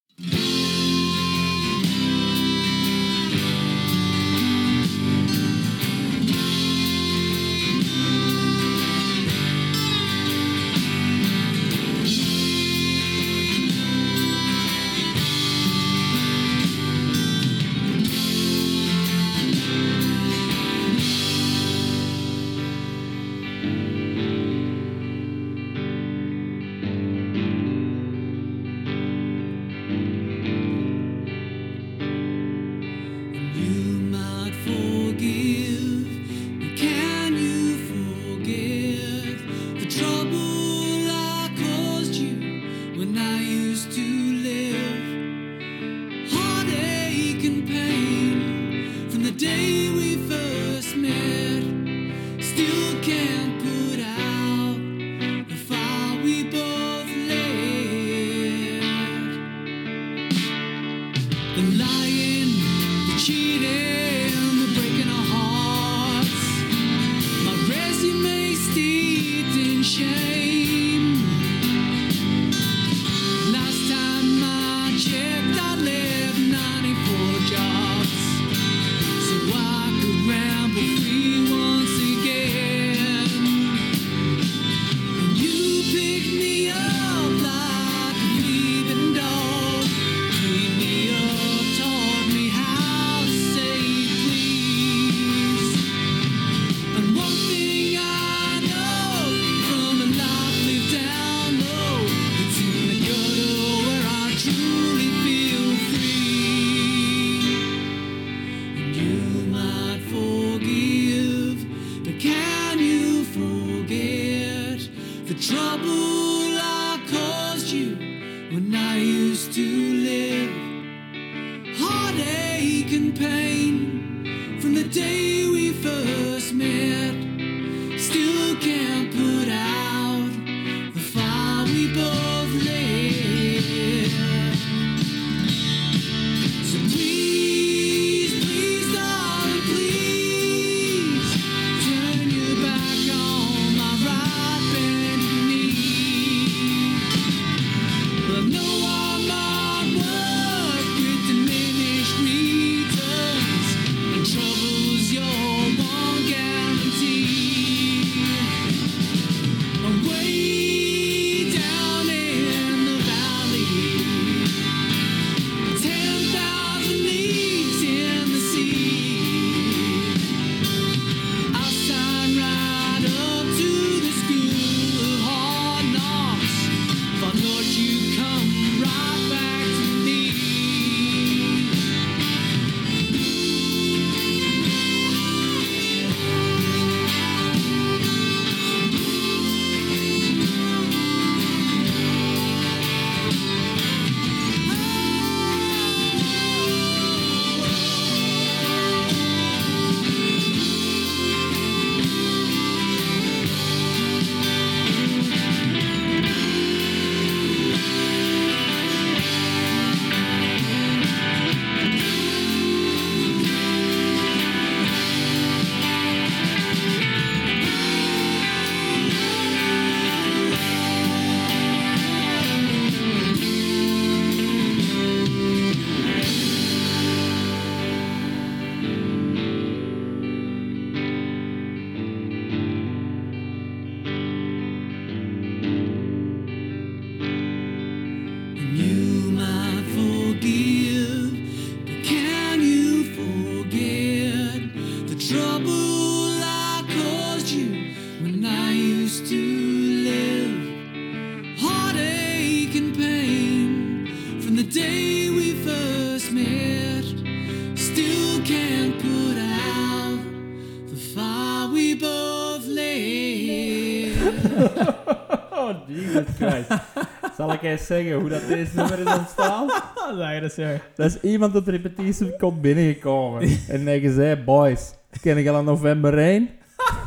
Ik zeggen hoe dat deze nummer is ontstaan? Dat zeg. Dat is iemand de repetitie komt binnengekomen. en hij zei, boys, ken ik al aan november 1?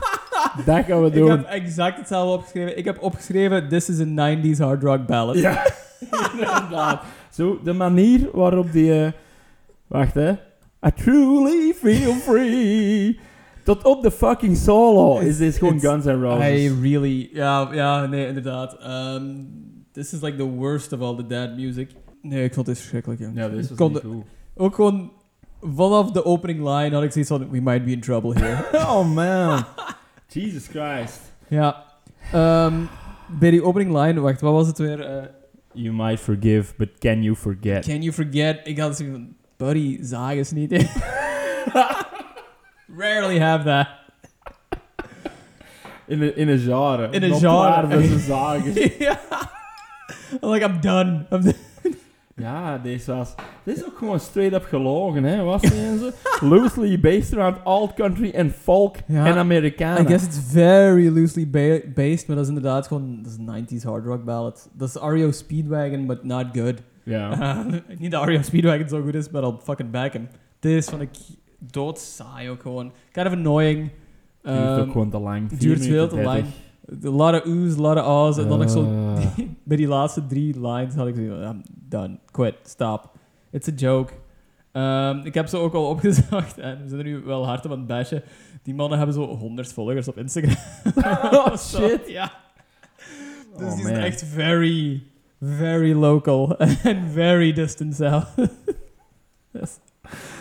dat gaan we Ik doen. heb exact hetzelfde opgeschreven. Ik heb opgeschreven, this is a 90s hard rock ballad. Ja, inderdaad. Zo, de manier waarop die, eh, Wacht, hè. I truly feel free. Tot op de fucking solo is dit gewoon Guns N' Roses. I really... Ja, ja nee, inderdaad. Ehm, this is like the worst of all the dad music. Nee, ik vond dit verschrikkelijk, ja. ja, dit is Ik kon niet de- goed. Ook gewoon... Vanaf de opening line had ik zoiets van... We might be in trouble here. Oh man. Jesus Christ. ja. Ehm, bij die opening line... Wacht, wat was het weer? Eh, You might forgive, but can you forget? Can you forget? Ik had zoiets van... Buddy, zaag eens niet. hè. Rarely have that. In een, in een genre. In een Not genre. waar we ze zagen. ja. I'm like, I'm done. I'm done. Ja, deze was... Dit is ook gewoon straight up gelogen, hè. Was ze? Loosely based around alt country en folk Ja, en Amerikanen. I guess it's very loosely ba- based, maar dat is inderdaad gewoon dat is een 90s hard rock ballad. Dat is REO Speedwagon, but not good. Ja. niet dat REO Speedwagon zo goed is, maar I'll fucking back him. Dit is van ik doodsaai ook gewoon. Kind of annoying. Duurt ook gewoon te lang. Duurt veel te lang. A lot of oohs, a lot of ahs. En dan nog zo Eh, bij die laatste drie lines had ik zo, I'm done, quit, stop. It's a joke. Ehm, ik heb ze ook al opgezocht en we zijn er nu wel hard op aan het bashen. Die mannen hebben zo 100 volgers op Instagram. oh shit. Ja. Dus Oh, die man. zijn echt very, very local and very distant south. Yes.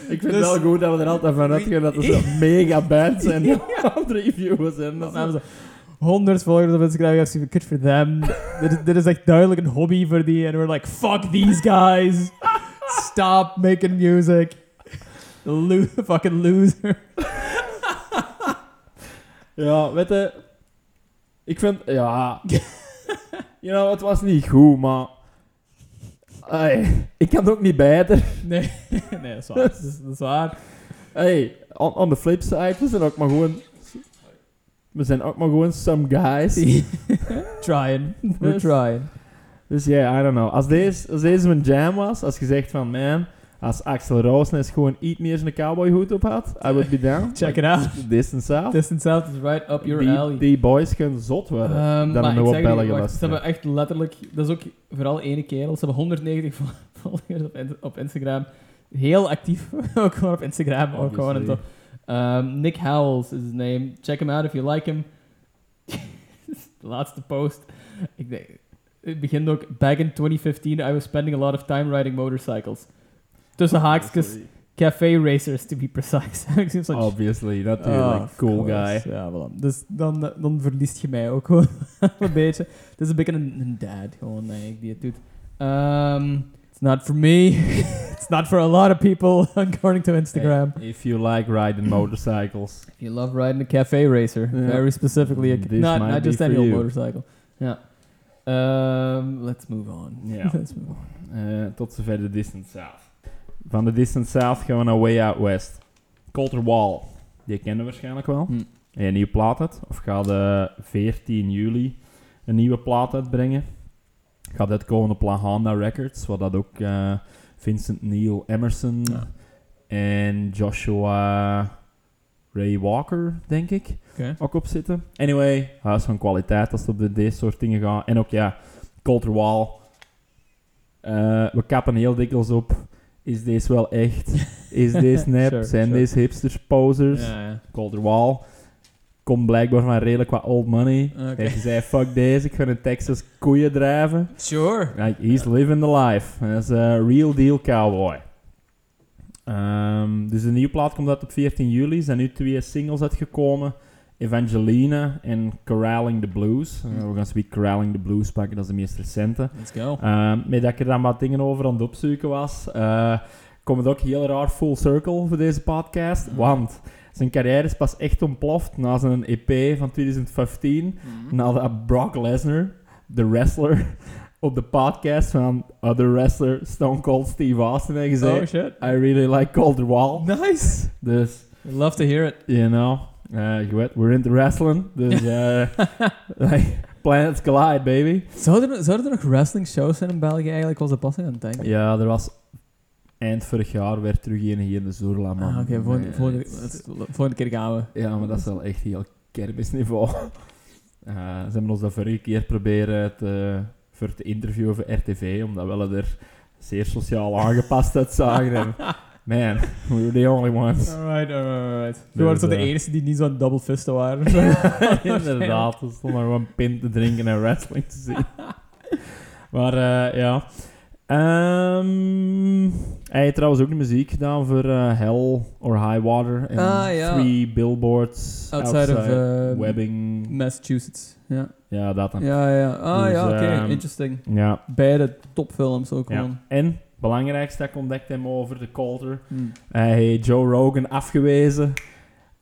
Ik vind Dus- het wel goed dat we er altijd van uitgaan dat er zo mega bands zijn die aan het reviewen zijn. Dat hebben ze 100 volgers op Instagram. Ik heb good for them. dit, is, dit is echt duidelijk een hobby voor die. En we're like, fuck these guys. Stop making music. Lo fucking loser. Ja, weet je... Ik vind... Ja... you know, het was niet goed, maar... Ik kan het ook niet beter. Nee, nee, dat is waar. Dat is, dat is waar. Hey, on, on the flip side, we zijn ook maar gewoon... We zijn ook maar gewoon some guys. trying. We're Dus- trying. Dus ja, yeah, I don't know. Als deze, als deze mijn jam was, als je zegt van, man... Als Axel Roosnes gewoon iets meer een cowboyhoed op had, I would be down. Check it out. Distant South. Distant South is right up your die, alley. die boys kunnen zot worden. Ehm, maar ik zeg jullie, Belgen wacht, was. Ze hebben echt letterlijk... Dat is ook vooral ene kerel. Ze hebben 190 vol- volgers op, in- op Instagram. Heel actief. ook gewoon op Instagram. Ook gewoon en zo. Ehm, Nick Howells is his name. Check him out if you like him. De laatste post. Ik denk... Het begint ook... Back in 2015, I was spending a lot of time riding motorcycles. Tussen haakjes, café racers to be precise. Obviously, natuurlijk. Ah, of cool guy. Ja, voilà. Dus dan, eh, dan verliest je mij ook gewoon een beetje. Het is een beetje een, een dad gewoon eigenlijk die het doet. Um, it's not for me. it's not for a lot of people, according to Instagram. Hey, if you like riding motorcycles. If you love riding a cafe racer, Yeah. very specifically, a, This not, not just any old you. motorcycle. Yeah. Um, let's move on. Ja. let's move on. Eh, tot zover de Distant South. Van de Distant South gaan we naar Way Out West. Colter Wall. Die kennen we waarschijnlijk wel. Hm. En een nieuwe plaat uit. Of gaat de 14 juli een nieuwe plaat uitbrengen. Gaat uitkomen op Lahanda Records. Waar dat ook eh, Vincent Neil Emerson Ja. en Joshua Ray Walker, denk ik, ook op zitten. Anyway, huis van kwaliteit als het op de, deze soort dingen gaat. En ook ja, Colter Wall. Eh, we kappen heel dikwijls op. Is deze wel echt? Is deze nep? Sure, Zijn sure. deze hipsters posers? Ja, Wall. Komt blijkbaar van redelijk wat old money. Oké. Hij zei, fuck deze, ik ga in Texas koeien drijven. Sure. Like, he's living the life. Hij is een real deal cowboy. Ehm, dus de nieuwe plaat komt uit op 14 juli. Er zijn nu twee singles uitgekomen. Evangelina en Corralling the Blues. Eh, we gaan zoiets Corralling the Blues pakken, dat is de meest recente. Let's go. Ehm, met dat ik er dan wat dingen over aan het opzoeken was, eh komt het ook heel raar full circle voor deze podcast. Mhm. Want zijn carrière is pas echt ontploft na zijn EP van 2015. Nadat Brock Lesnar, de wrestler, op de podcast van other wrestler Stone Cold Steve Austin heeft gezegd... Oh shit. I really like Colder Wall. Nice. Dus, Love to hear it. you know, je weet, we're into wrestling. Dus, eh like, planets collide, baby. Zouden er, zouden er nog wrestling shows zijn in België eigenlijk? Was dat passing aan het denken? Ja, er was eind vorig jaar weer terug een hier in de Zoerla, man. Ah, oké. volgende, Nee, volgende, keer gaan we. Ja, maar dat is wel echt heel kermisniveau. Eh, ze hebben ons dat vorige keer proberen te, voor te interviewen voor RTV, omdat we er zeer sociaal aangepast uitzagen. En Man, we were the only ones. Alright, alright, alright. We Dus, waren zo de eh, enige die niet zo'n double fisten waren. Inderdaad, we stonden maar gewoon pint te drinken en wrestling te zien. maar eh, ja. Ehm, hij heeft trouwens ook de muziek gedaan voor eh, Hell or High Water. En Ah, ja. Three Billboards Outside of, eh, Webbing. Massachusetts. Ja, Ja, dat dan. ja, ja. Ah Dus, ja, oké. ehm, Interesting. Ja. Beide topfilms ook ja. gewoon. En, belangrijkste, ik ontdekte hem over de Coulter. Hm. Hij heeft Joe Rogan afgewezen,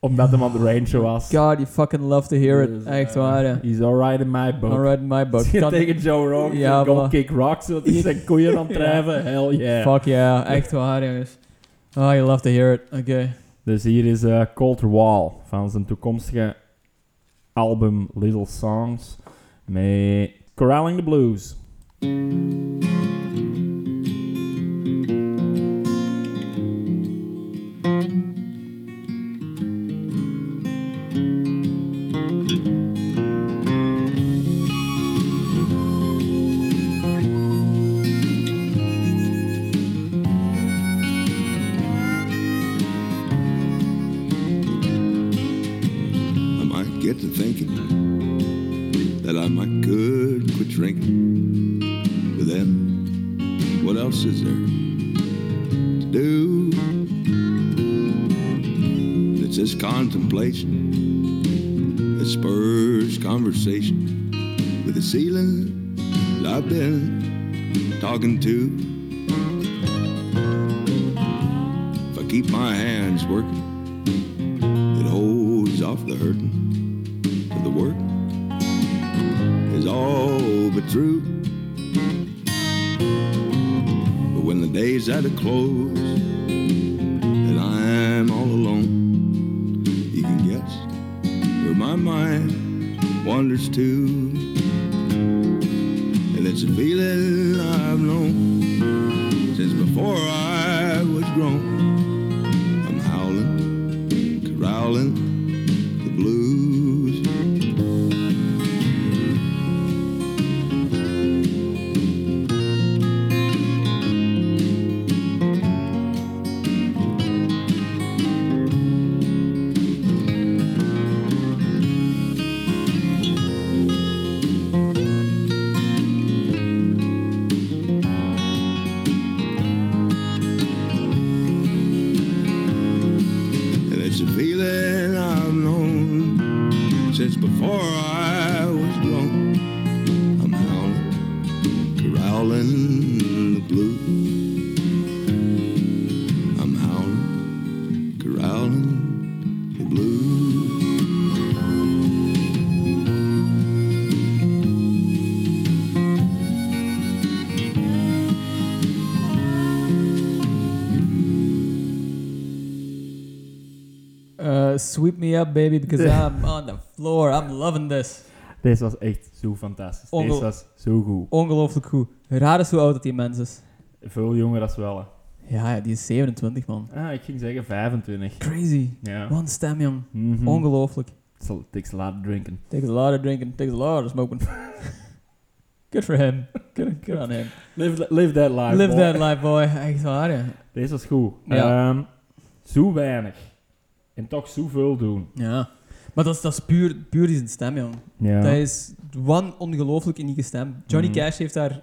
omdat hem op de range was. God, you fucking love to hear it. Dus, Echt eh, waar, ja. He's alright in my book. Alright, in my book. Kan- tegen Joe Rogan Ja, go kick rocks, dat hij zijn koeien aan het drijven, hell yeah. Fuck yeah, echt waar, jongens. Oh, you love to hear it. Oké. Dus hier is eh Coulter Wall van zijn toekomstige album Little Songs met Corralling the Blues. Drinking. But then, what else is there to do? It's this contemplation that spurs conversation with the ceiling that I've been talking to. If I keep my hands working, it holds off the hurting. True. But when the day's at a close and I'm all alone, you can guess where my mind wanders to. And it's a feeling I've known since before I was grown. Sweep me up, baby, because I'm on the floor. I'm loving this. Deze was echt zo fantastisch. Ongel- Deze was zo goed. Ongelooflijk goed. Raar is hoe oud dat die mens is. Veel jonger als wel. hè. Ja, ja, die is 27, man. Ah, ik ging zeggen 25. Crazy. Ja. Een stem, jong. Mhm. Ongelooflijk. Zal- Takes a lot of drinking. Takes a lot of drinking, takes a lot of smoking. Good for him. Good, good on him. Live, live that life. Live boy. that life, boy. Echt waar, ja. Deze was goed. Ja. Ehm, zo weinig. En toch zoveel doen. Ja. Maar dat is, dat is puur, puur die zijn stem, jong. Ja. Dat is one ongelooflijk unieke stem. Johnny Mhm. Cash heeft daar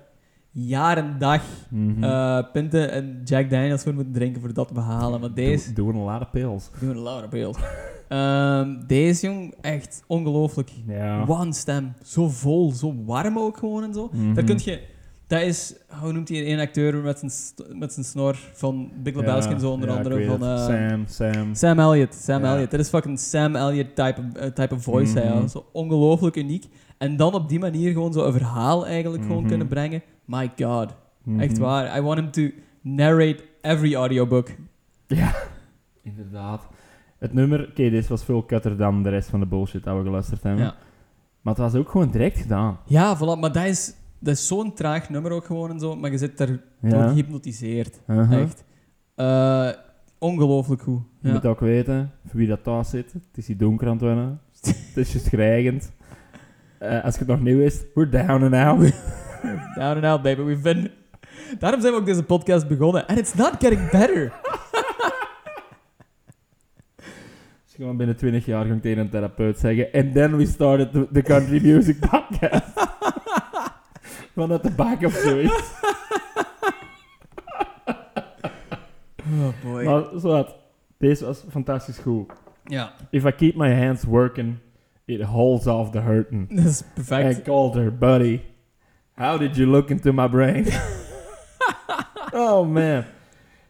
jaar en dag Mhm. eh, pinten en Jack Daniels voor moeten drinken voor dat te behalen. Maar deze... Do- Doen een lot of pills. Een beeld. Ehm, deze jong, echt ongelooflijk. Ja. One stem. Zo vol, zo warm ook gewoon en zo. Mhm. Daar kun je... Dat is... Hoe noemt hij een acteur met zijn, met zijn snor van Big Lebowski en zo onder andere? Van, eh, Sam, Sam. Sam Elliott. Sam Ja. Elliott. Dat is fucking Sam Elliott type, of- eh, type of voice. Mhm. hè. Zo ongelooflijk uniek. En dan op die manier gewoon zo een verhaal eigenlijk gewoon Mhm. kunnen brengen. My god. Mhm. Echt waar. I want him to narrate every audiobook. Ja, inderdaad. Het nummer, oké, deze was veel kutter dan de rest van de bullshit dat we geluisterd hebben. Ja. Maar het was ook gewoon direct gedaan. Ja, voilà. Maar dat is, dat is zo'n traag nummer ook gewoon en zo. Maar je zit daar Ja. door gehypnotiseerd. Echt. Eh, ongelooflijk goed. Je Ja. moet ook weten, voor wie dat thuis zit, het is hier donker aan het wennen. het is juist geregend. Eh, als je het nog nieuw is, we're down and out. Down and out, baby. We've been... Daarom zijn we ook deze podcast begonnen. And it's not getting better. gewoon binnen 20 jaar ga ik tegen een therapeut zeggen. And then we started the country music podcast. Vanuit de back of zoiets. Oh boy. Maar. Deze was fantastisch goed. ja, If I keep my hands working, it holds off the hurting. dat is I perfect. called her, buddy. How did you look into my brain? oh man.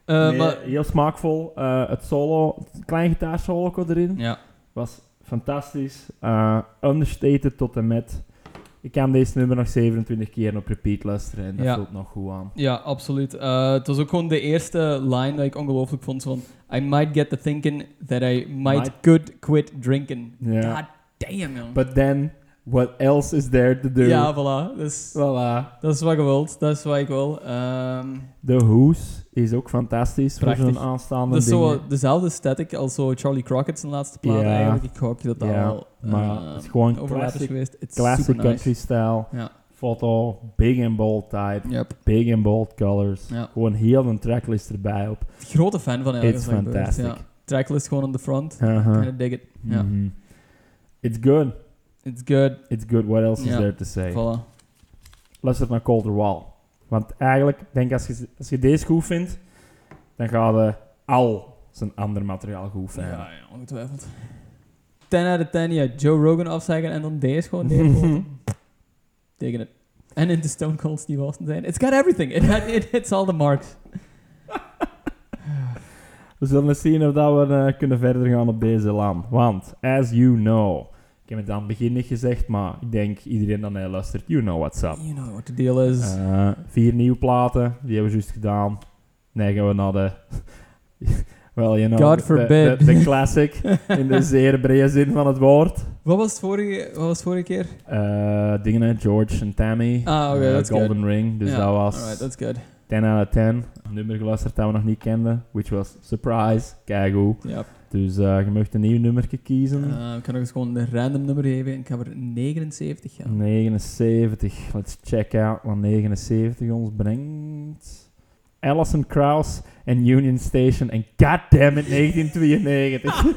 Eh, Nee, maar, heel smaakvol. Eh, het solo, het klein gitaarsolo erin ja, was fantastisch. Eh, understated tot en met. Ik kan deze nummer nog 27 keer op repeat luisteren en dat Ja. voelt nog goed aan. ja, absoluut. Eh, het was ook gewoon de eerste line dat ik ongelooflijk vond. Van, I might get to thinking that I might, Might. could quit drinking. God damn, man. But then, what else is there to do? Ja, voilà. Dus, Voilà. dat is wat je wilt. Dat is wat ik wil. Ehm, De Hoes is ook fantastisch Prachtig. voor zo'n aanstaande dat is dingen. zo dezelfde aesthetic als zo Charlie Crockett zijn laatste plaat Ja. eigenlijk. Ik hoop dat dat Ja, wel maar eh, het is gewoon classic- geweest. It's Classic nice. country style. Ja. Foto, big and bold type. Yep. Big and bold colors. Ja. Gewoon heel een tracklist erbij op. Grote fan van eigenlijk. It's fantastic. Ja. Tracklist gewoon on the front. Uh-huh. Kinda dig it. Ja. Mhm. It's good. It's good. It's good. What else is there to say? Voilà. Luister naar Colder Wall. Want eigenlijk, denk als je, als je deze goed vindt, dan ga je al zijn ander materiaal goed Ja, vinden. ja, ongetwijfeld. 10 out of 10, ja. Joe Rogan afzeggen en dan deze gewoon neerpoten. Tegen het. En in de Stone Cold Steve Austin zijn. It's got everything. It, had, it hits all the marks. We zullen eens zien of dat we eh, kunnen verder gaan op deze land. Want, as you know, ik heb het aan het begin niet gezegd, maar ik denk iedereen dat naar luistert, you know what's up. You know what the deal is. Eh, vier nieuwe platen, die hebben we juist gedaan. Nee, gaan we naar de... Well, you know, God forbid. De, de classic, in de zeer brede zin van het woord. wat, was het vorige, wat was het vorige keer? Eh dingen, George en Tammy. Ah, oké, Eh, Golden Ring, dus dat was Alright, that's good. 10 out of 10. Een nummer geluisterd dat we nog niet kenden, which was Surprise. Kijk hoe. Ja. Dus eh, je mag een nieuw nummer kiezen. Uh, ik kan nog eens gewoon een random nummer geven. Ik ga voor 79 gaan. 79. Let's check out wat 79 ons brengt. Alison Krauss en Union Station en goddammit 1992.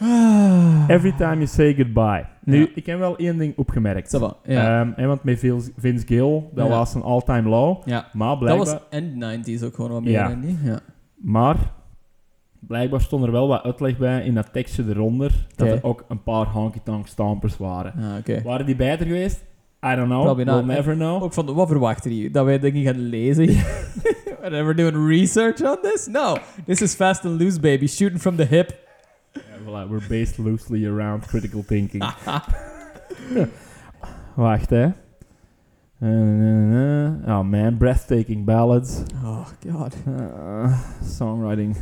Every time you say goodbye. Nu, Ja. ik heb wel één ding opgemerkt. Va, ja. Ehm, hè, want met Vince Vince Gill, dat Ja. was een all-time low. ja. Maar Dat blijkbaar, was end 90s ook gewoon wat meer, Ja. Maar blijkbaar stond er wel wat uitleg bij in dat tekstje eronder dat er ook een paar honky-tonk stampers waren. Ah. Waren die beter geweest? I don't know. Probably We'll never know. Ook van, wat verwachten jullie? Dat wij denk ik gaan lezen? And we're doing research on this? No. This is fast and loose, baby. Shooting from the hip. Voilà, we're based loosely around critical thinking. Wacht, hè. Oh man, breathtaking ballads. Oh, god. Eh, songwriting.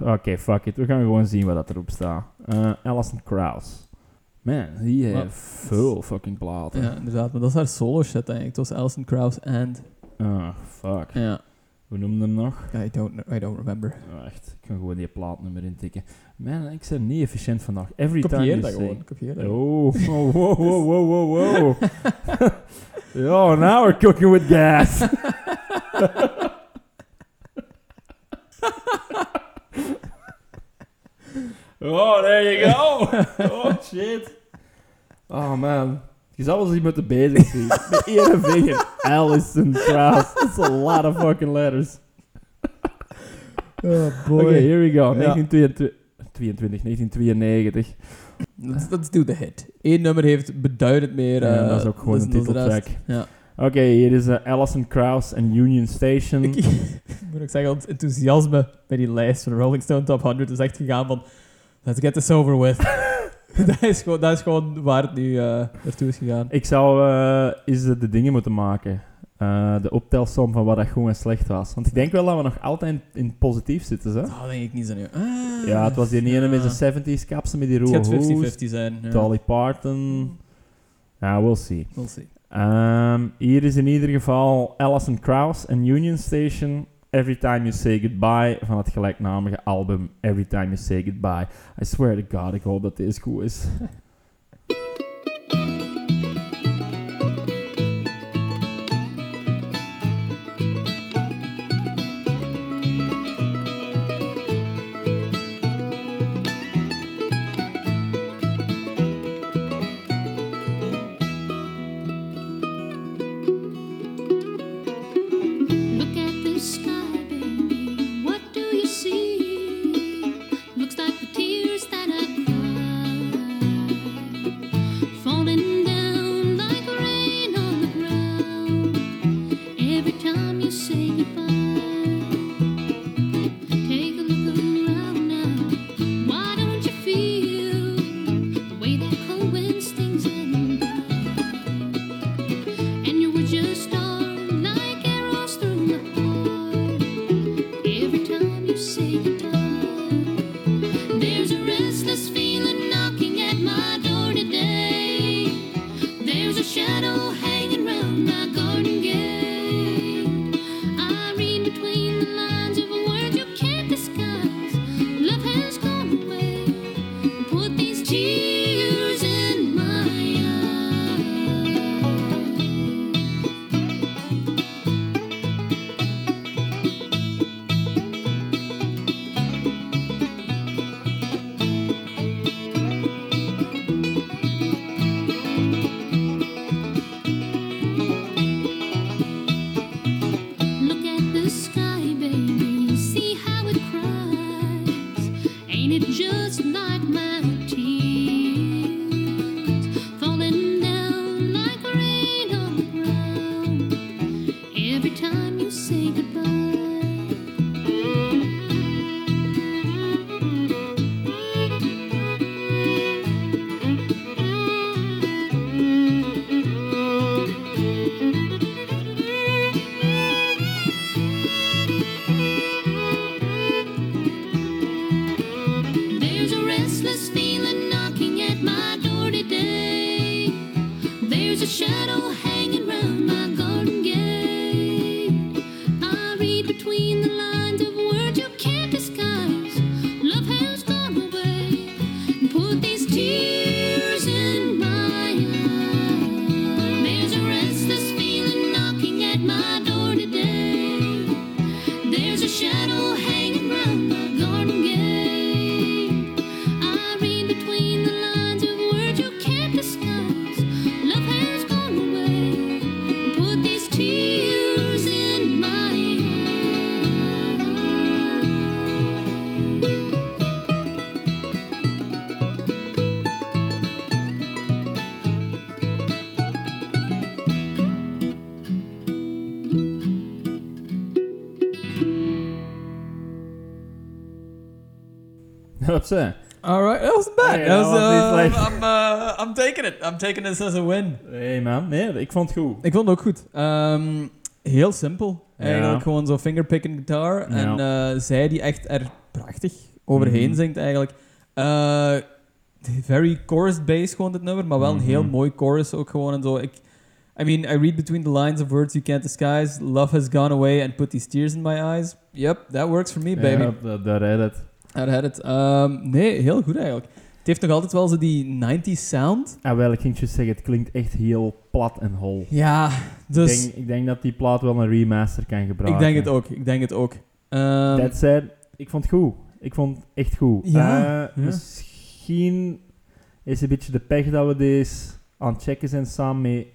Oké, fuck it. We gaan gewoon zien wat dat erop staat. Eh Alison Krauss. Man, die heeft veel fucking platen. Ja, inderdaad. Maar dat is haar solo shit eigenlijk. Het was Alison Krauss and... Oh, fuck. Ja. Hoe noemde hem nog? I don't, I don't remember. Wacht, ik kan gewoon die plaatnummer intikken. Man, ik ben niet efficiënt vandaag. Every time Kopieer you dat say... gewoon. Kopieer dat Oh, oh, wow, wow, wow, wow, wow. Yo, now we're cooking with gas. oh, there you go. Oh, shit. Oh, man. Je zou wel eens iemand moeten bezig zien. Met één vinger. Alison Krauss. That's a lot of fucking letters. Oh, Oké, here we go. Ja. 1922, 22, 1992. Let's, let's do the hit. Eén nummer heeft beduidend meer... Ja, eh, dat is ook gewoon een de titeltrack. Ja. Oké, hier is uh, Alison Krauss en Union Station. Ik moet ook zeggen, ons enthousiasme bij die lijst van de Rolling Stone Top 100 is echt gegaan van... Let's get this over with. dat, is gewoon, dat is gewoon waar het nu eh naartoe is gegaan. Ik zou uh, eens de, de dingen moeten maken. Uh, de optelsom van wat dat goed en slecht was. Want ik denk wel dat we nog altijd in, in positief zitten, hè? Dat denk ik niet zo nu. Ah, Ja, het was die ene met zijn 70s kapsen met die Het rode gaat 50-50 hoes. zijn. Ja. Dolly Parton. Ja, we'll see. We'll see. Um, hier is in ieder geval Alison Krauss en Union Station. Every Time You Say Goodbye van het gelijknamige album Every Time You Say Goodbye. I swear to God, ik hoop dat deze goed is. Wat zei? Alright, that wasn't bad. Hey, that that was, was uh. I'm, uh, I'm taking it. I'm taking this as a win. Hey man, nee, ik vond het goed. Ik vond het ook goed. Ehm, heel simpel. Eigenlijk gewoon zo fingerpicking guitar. En eh, zij die echt er prachtig overheen Mhm. zingt eigenlijk. Eh, very chorus based gewoon dit nummer, maar wel een heel Mhm. mooi chorus ook gewoon en zo. Ik, I mean, I read between the lines of words you can't disguise. Love has gone away and put these tears in my eyes. Yep, that works for me, baby. Ja, dat- het. Had het. Ehm, nee, heel goed eigenlijk. Het heeft nog altijd wel zo die 90s sound. Ah, wel, ik ging je zeggen, het klinkt echt heel plat en hol. Ja, dus ik, denk, ik denk dat die plaat wel een remaster kan ik gebruiken. denk het ook. Ik denk het ook. Ehm, Dat said, ik vond het goed. Ik vond het echt goed. Ja, Eh, ja. Misschien is een beetje de pech dat we deze aan het checken zijn samen met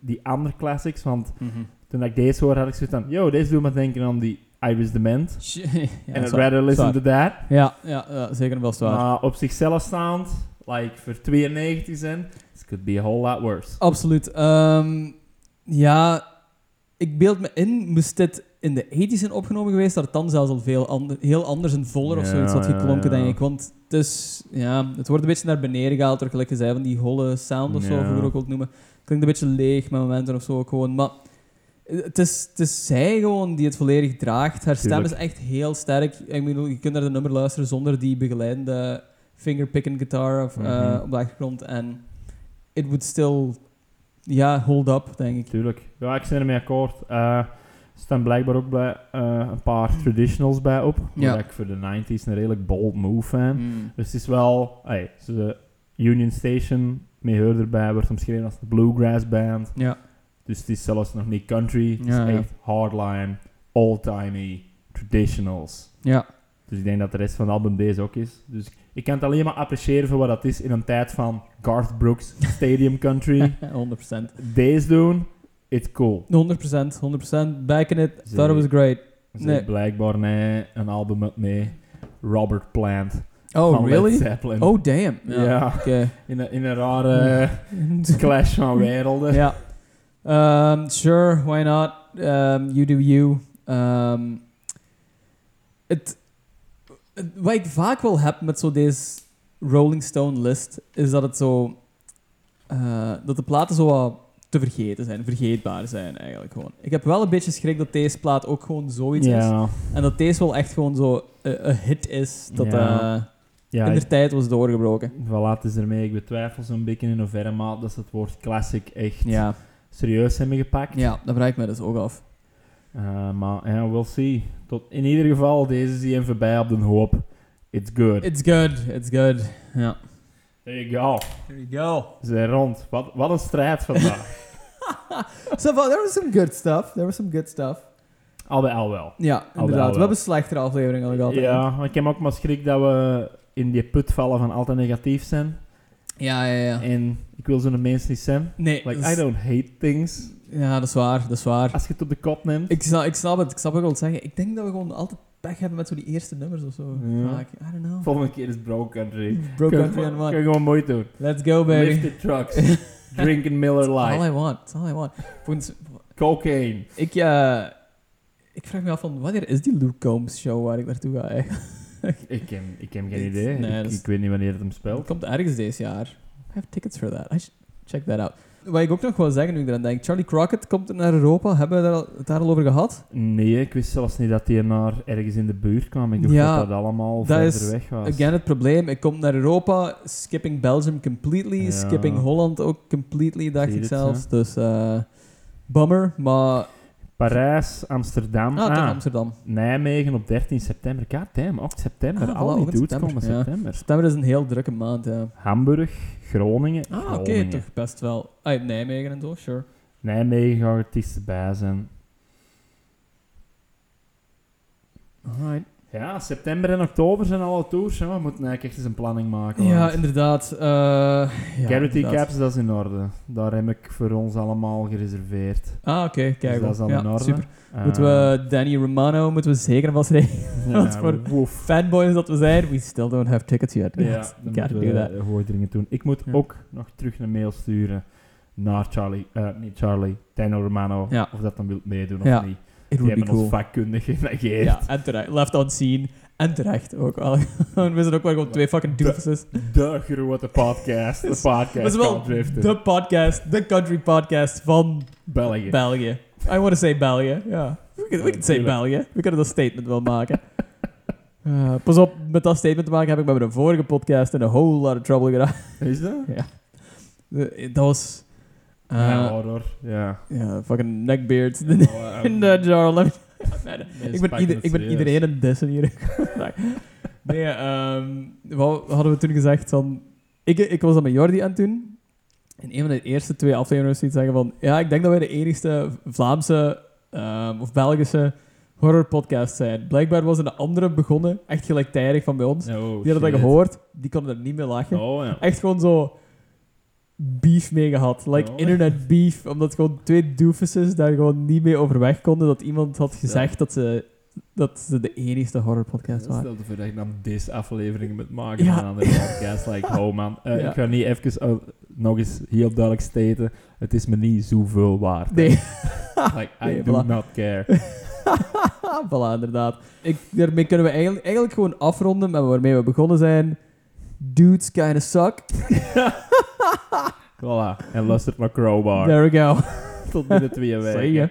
die andere classics. Want mhm. toen ik deze hoorde, had ik zoiets van... Yo, deze doet me denken aan die Iris Dement. ja, En I'd zwaar, rather listen to that. Ja, ja, ja, zeker wel zwaar. Maar op zichzelf staand, like voor 92 cent, this could be a whole lot worse. Absoluut. Ehm, ja, ik beeld me in, moest dit in de 80s zijn opgenomen geweest, dat het dan zelfs al veel ander- heel anders en voller of Ja, zoiets had geklonken, ja. denk ik. Want het, is, ja, het wordt een beetje naar beneden gehaald door, gelijk je zei, van die holle sound of zo, of hoe je het ook wilt noemen. Klinkt een beetje leeg met momenten of zo ook gewoon. Maar het is, het is zij gewoon die het volledig draagt. Haar stem Tuurlijk. is echt heel sterk. Ik bedoel, je kunt naar de nummer luisteren zonder die begeleidende fingerpicking guitar of, eh, Mhm. op de achtergrond. En it would still, ja, hold up, denk ik. Tuurlijk. Ja, ik ben ermee akkoord. Eh, er staan blijkbaar ook bij, eh, een paar traditionals bij op. Ja. Waar ik voor de 90s een redelijk bold move fan. Dus het is wel... Hey, Union Station, mee hoor erbij, wordt omschreven als de bluegrass band. Ja. Dus het is zelfs nog niet country. Het Ja, is echt hardline, old-timey, traditionals. Ja. Dus ik denk dat de rest van het album deze ook is. Dus ik kan het alleen maar appreciëren voor wat dat is in een tijd van Garth Brooks, Stadium Country. 100%. deze doen, it's cool. 100%, 100%. Back in it, Ze- thought it was great. Nee. blijkbaar nee, een album met mee, Robert Plant. Oh, van Led really? Zeppelin. Oh, damn. Ja. In, een, in een rare clash van werelden. ja. Um, sure, why not? Um, you do you. Um, het, het- wat ik vaak wel heb met zo deze Rolling Stone list, is dat het zo... eh, dat de platen zo wat te vergeten zijn, vergeetbaar zijn eigenlijk gewoon. Ik heb wel een beetje schrik dat deze plaat ook gewoon zoiets is. En dat deze wel echt gewoon zo eh, een hit is dat eh, ja in de tijd was doorgebroken. voilà, het is ermee. Ik betwijfel zo'n beetje in hoeverre maat dat ze het woord classic echt Ja, serieus hebben gepakt. ja dat vraag ik me dus ook af. Eh, maar ja, we'll see. Tot, in ieder geval, deze zie je voorbij op de hoop. It's good. It's good, it's good. Ja. There you go. There you go. We zijn rond. Wat, wat een strijd vandaag. So far, there was some good stuff. There was some good stuff. al bij al wel. Ja, inderdaad. wel. We hebben slechtere afleveringen nog altijd. Ja, maar ik heb ook maar schrik dat we in die put vallen van altijd negatief zijn. ja, ja. ja. En wil zo'n mens niet zijn. Nee, Like, I don't hate things. ja, dat is waar, dat is waar. Als je het op de kop neemt. Ik snap, ik snap het, ik snap wat wil zeggen. Ik denk dat we gewoon altijd pech hebben met zo die eerste nummers of zo. Ja. Vaak. I don't know. Volgende keer is Bro Country. Bro je Country kun One. je gewoon mooi doen. Let's go, baby. Lifted trucks. Drinking Miller That's all I Lite. want. That's all I want. Volgens- Cocaine. ik, eh, ik vraag me af van, wanneer is die Luke Combs show waar ik naartoe ga eigenlijk? Ik heb, ik heb geen idee. nee, ik, ik weet niet wanneer het hem Het speelt. komt ergens deze jaar. Have tickets for that. I should check that out. Wat ik ook nog wil zeggen nu ik eraan denk. Charlie Crockett komt naar Europa. Hebben we daar al- het daar al over gehad? Nee, ik wist zelfs niet dat hij naar ergens in de buurt kwam. Ik dacht Ja, dat dat allemaal dat verder is weg was. Again, het probleem. Ik kom naar Europa. Skipping Belgium completely. Ja. Skipping Holland ook completely, dacht Zie ik het, zelfs. Dus, eh bummer. Maar... Parijs, Amsterdam, Ah, ah, Amsterdam. Nijmegen op 13 september. God damn, 8 september. Ah, Al die dudes september, komen ja. september. September is een heel drukke maand, ja. Hamburg, Groningen, Ah, oké. Toch best wel. Ah, Nijmegen en zo, sure. Nijmegen gaat artiesten bij zijn. Alright. Ja, september en oktober zijn alle tours. Hè. We moeten eigenlijk echt eens een planning maken. Ja, inderdaad. eh ja, Charity inderdaad. Caps, dat is in orde. Daar heb ik voor ons allemaal gereserveerd. Ah, oké. Dus kijk. dat is al ja, in orde. super. Eh, Moeten we Danny Romano moeten we zeker vast ja, wat voor- woef. Fanboys dat we zijn, we still don't have tickets yet. Ja, guys. dan We gotta moeten do that. doen. Ik moet Ja. ook nog terug een mail sturen naar Charlie, eh, niet Charlie, Tino Romano, Ja. of dat dan wilt meedoen Ja. of niet. It would be cool. vakkundig genegeerd. Ja, en terecht. Left on scene. En terecht ook wel. we zijn ook wel gewoon twee fucking doofuses. De grote podcast. De podcast wel de podcast, de country podcast van België. België. I want to say België. Ja. We can, we say. België. We kunnen dat statement wel maken. Eh, pas op, met dat statement te maken heb ik met mijn vorige podcast in a whole lot of trouble gedaan. Is dat? Ja. Dat was... eh, ja, horror. Ja. ja, fucking neckbeard. Oh, eh, in de jar. Let me- Nee, ik ben, ieder, ik ben iedereen een dissen hier. nee, ehm, wat hadden we toen gezegd? Van, ik, ik was dat met Jordi aan het doen. In een van de eerste twee afleveringen zoiets zeggen van... Ja, ik denk dat wij de enigste Vlaamse ehm, of Belgische horrorpodcast zijn. Blijkbaar was er een andere begonnen, echt gelijktijdig van bij ons. Oh, die hadden dat gehoord, die konden er niet meer lachen. Oh, ja. Echt gewoon zo beef mee gehad. Like Oh. internet beef. Omdat gewoon twee doofuses daar gewoon niet mee overweg konden. Dat iemand had gezegd dat ze, dat ze de enigste horrorpodcast waren. Stel je voor dat deze aflevering moet maken Ja. van een andere podcast. Like, oh man. Eh, Ja. Ik ga niet even eh, nog eens heel duidelijk staten. Het is me niet zoveel waard. Nee. Like, I Nee, do voilà. not care. voilà, inderdaad. Ik, daarmee kunnen we eigenlijk, eigenlijk gewoon afronden met waarmee we begonnen zijn. Dudes kinda suck. Voilà. En luister naar Crowbar. There we go. Tot binnen twee weken.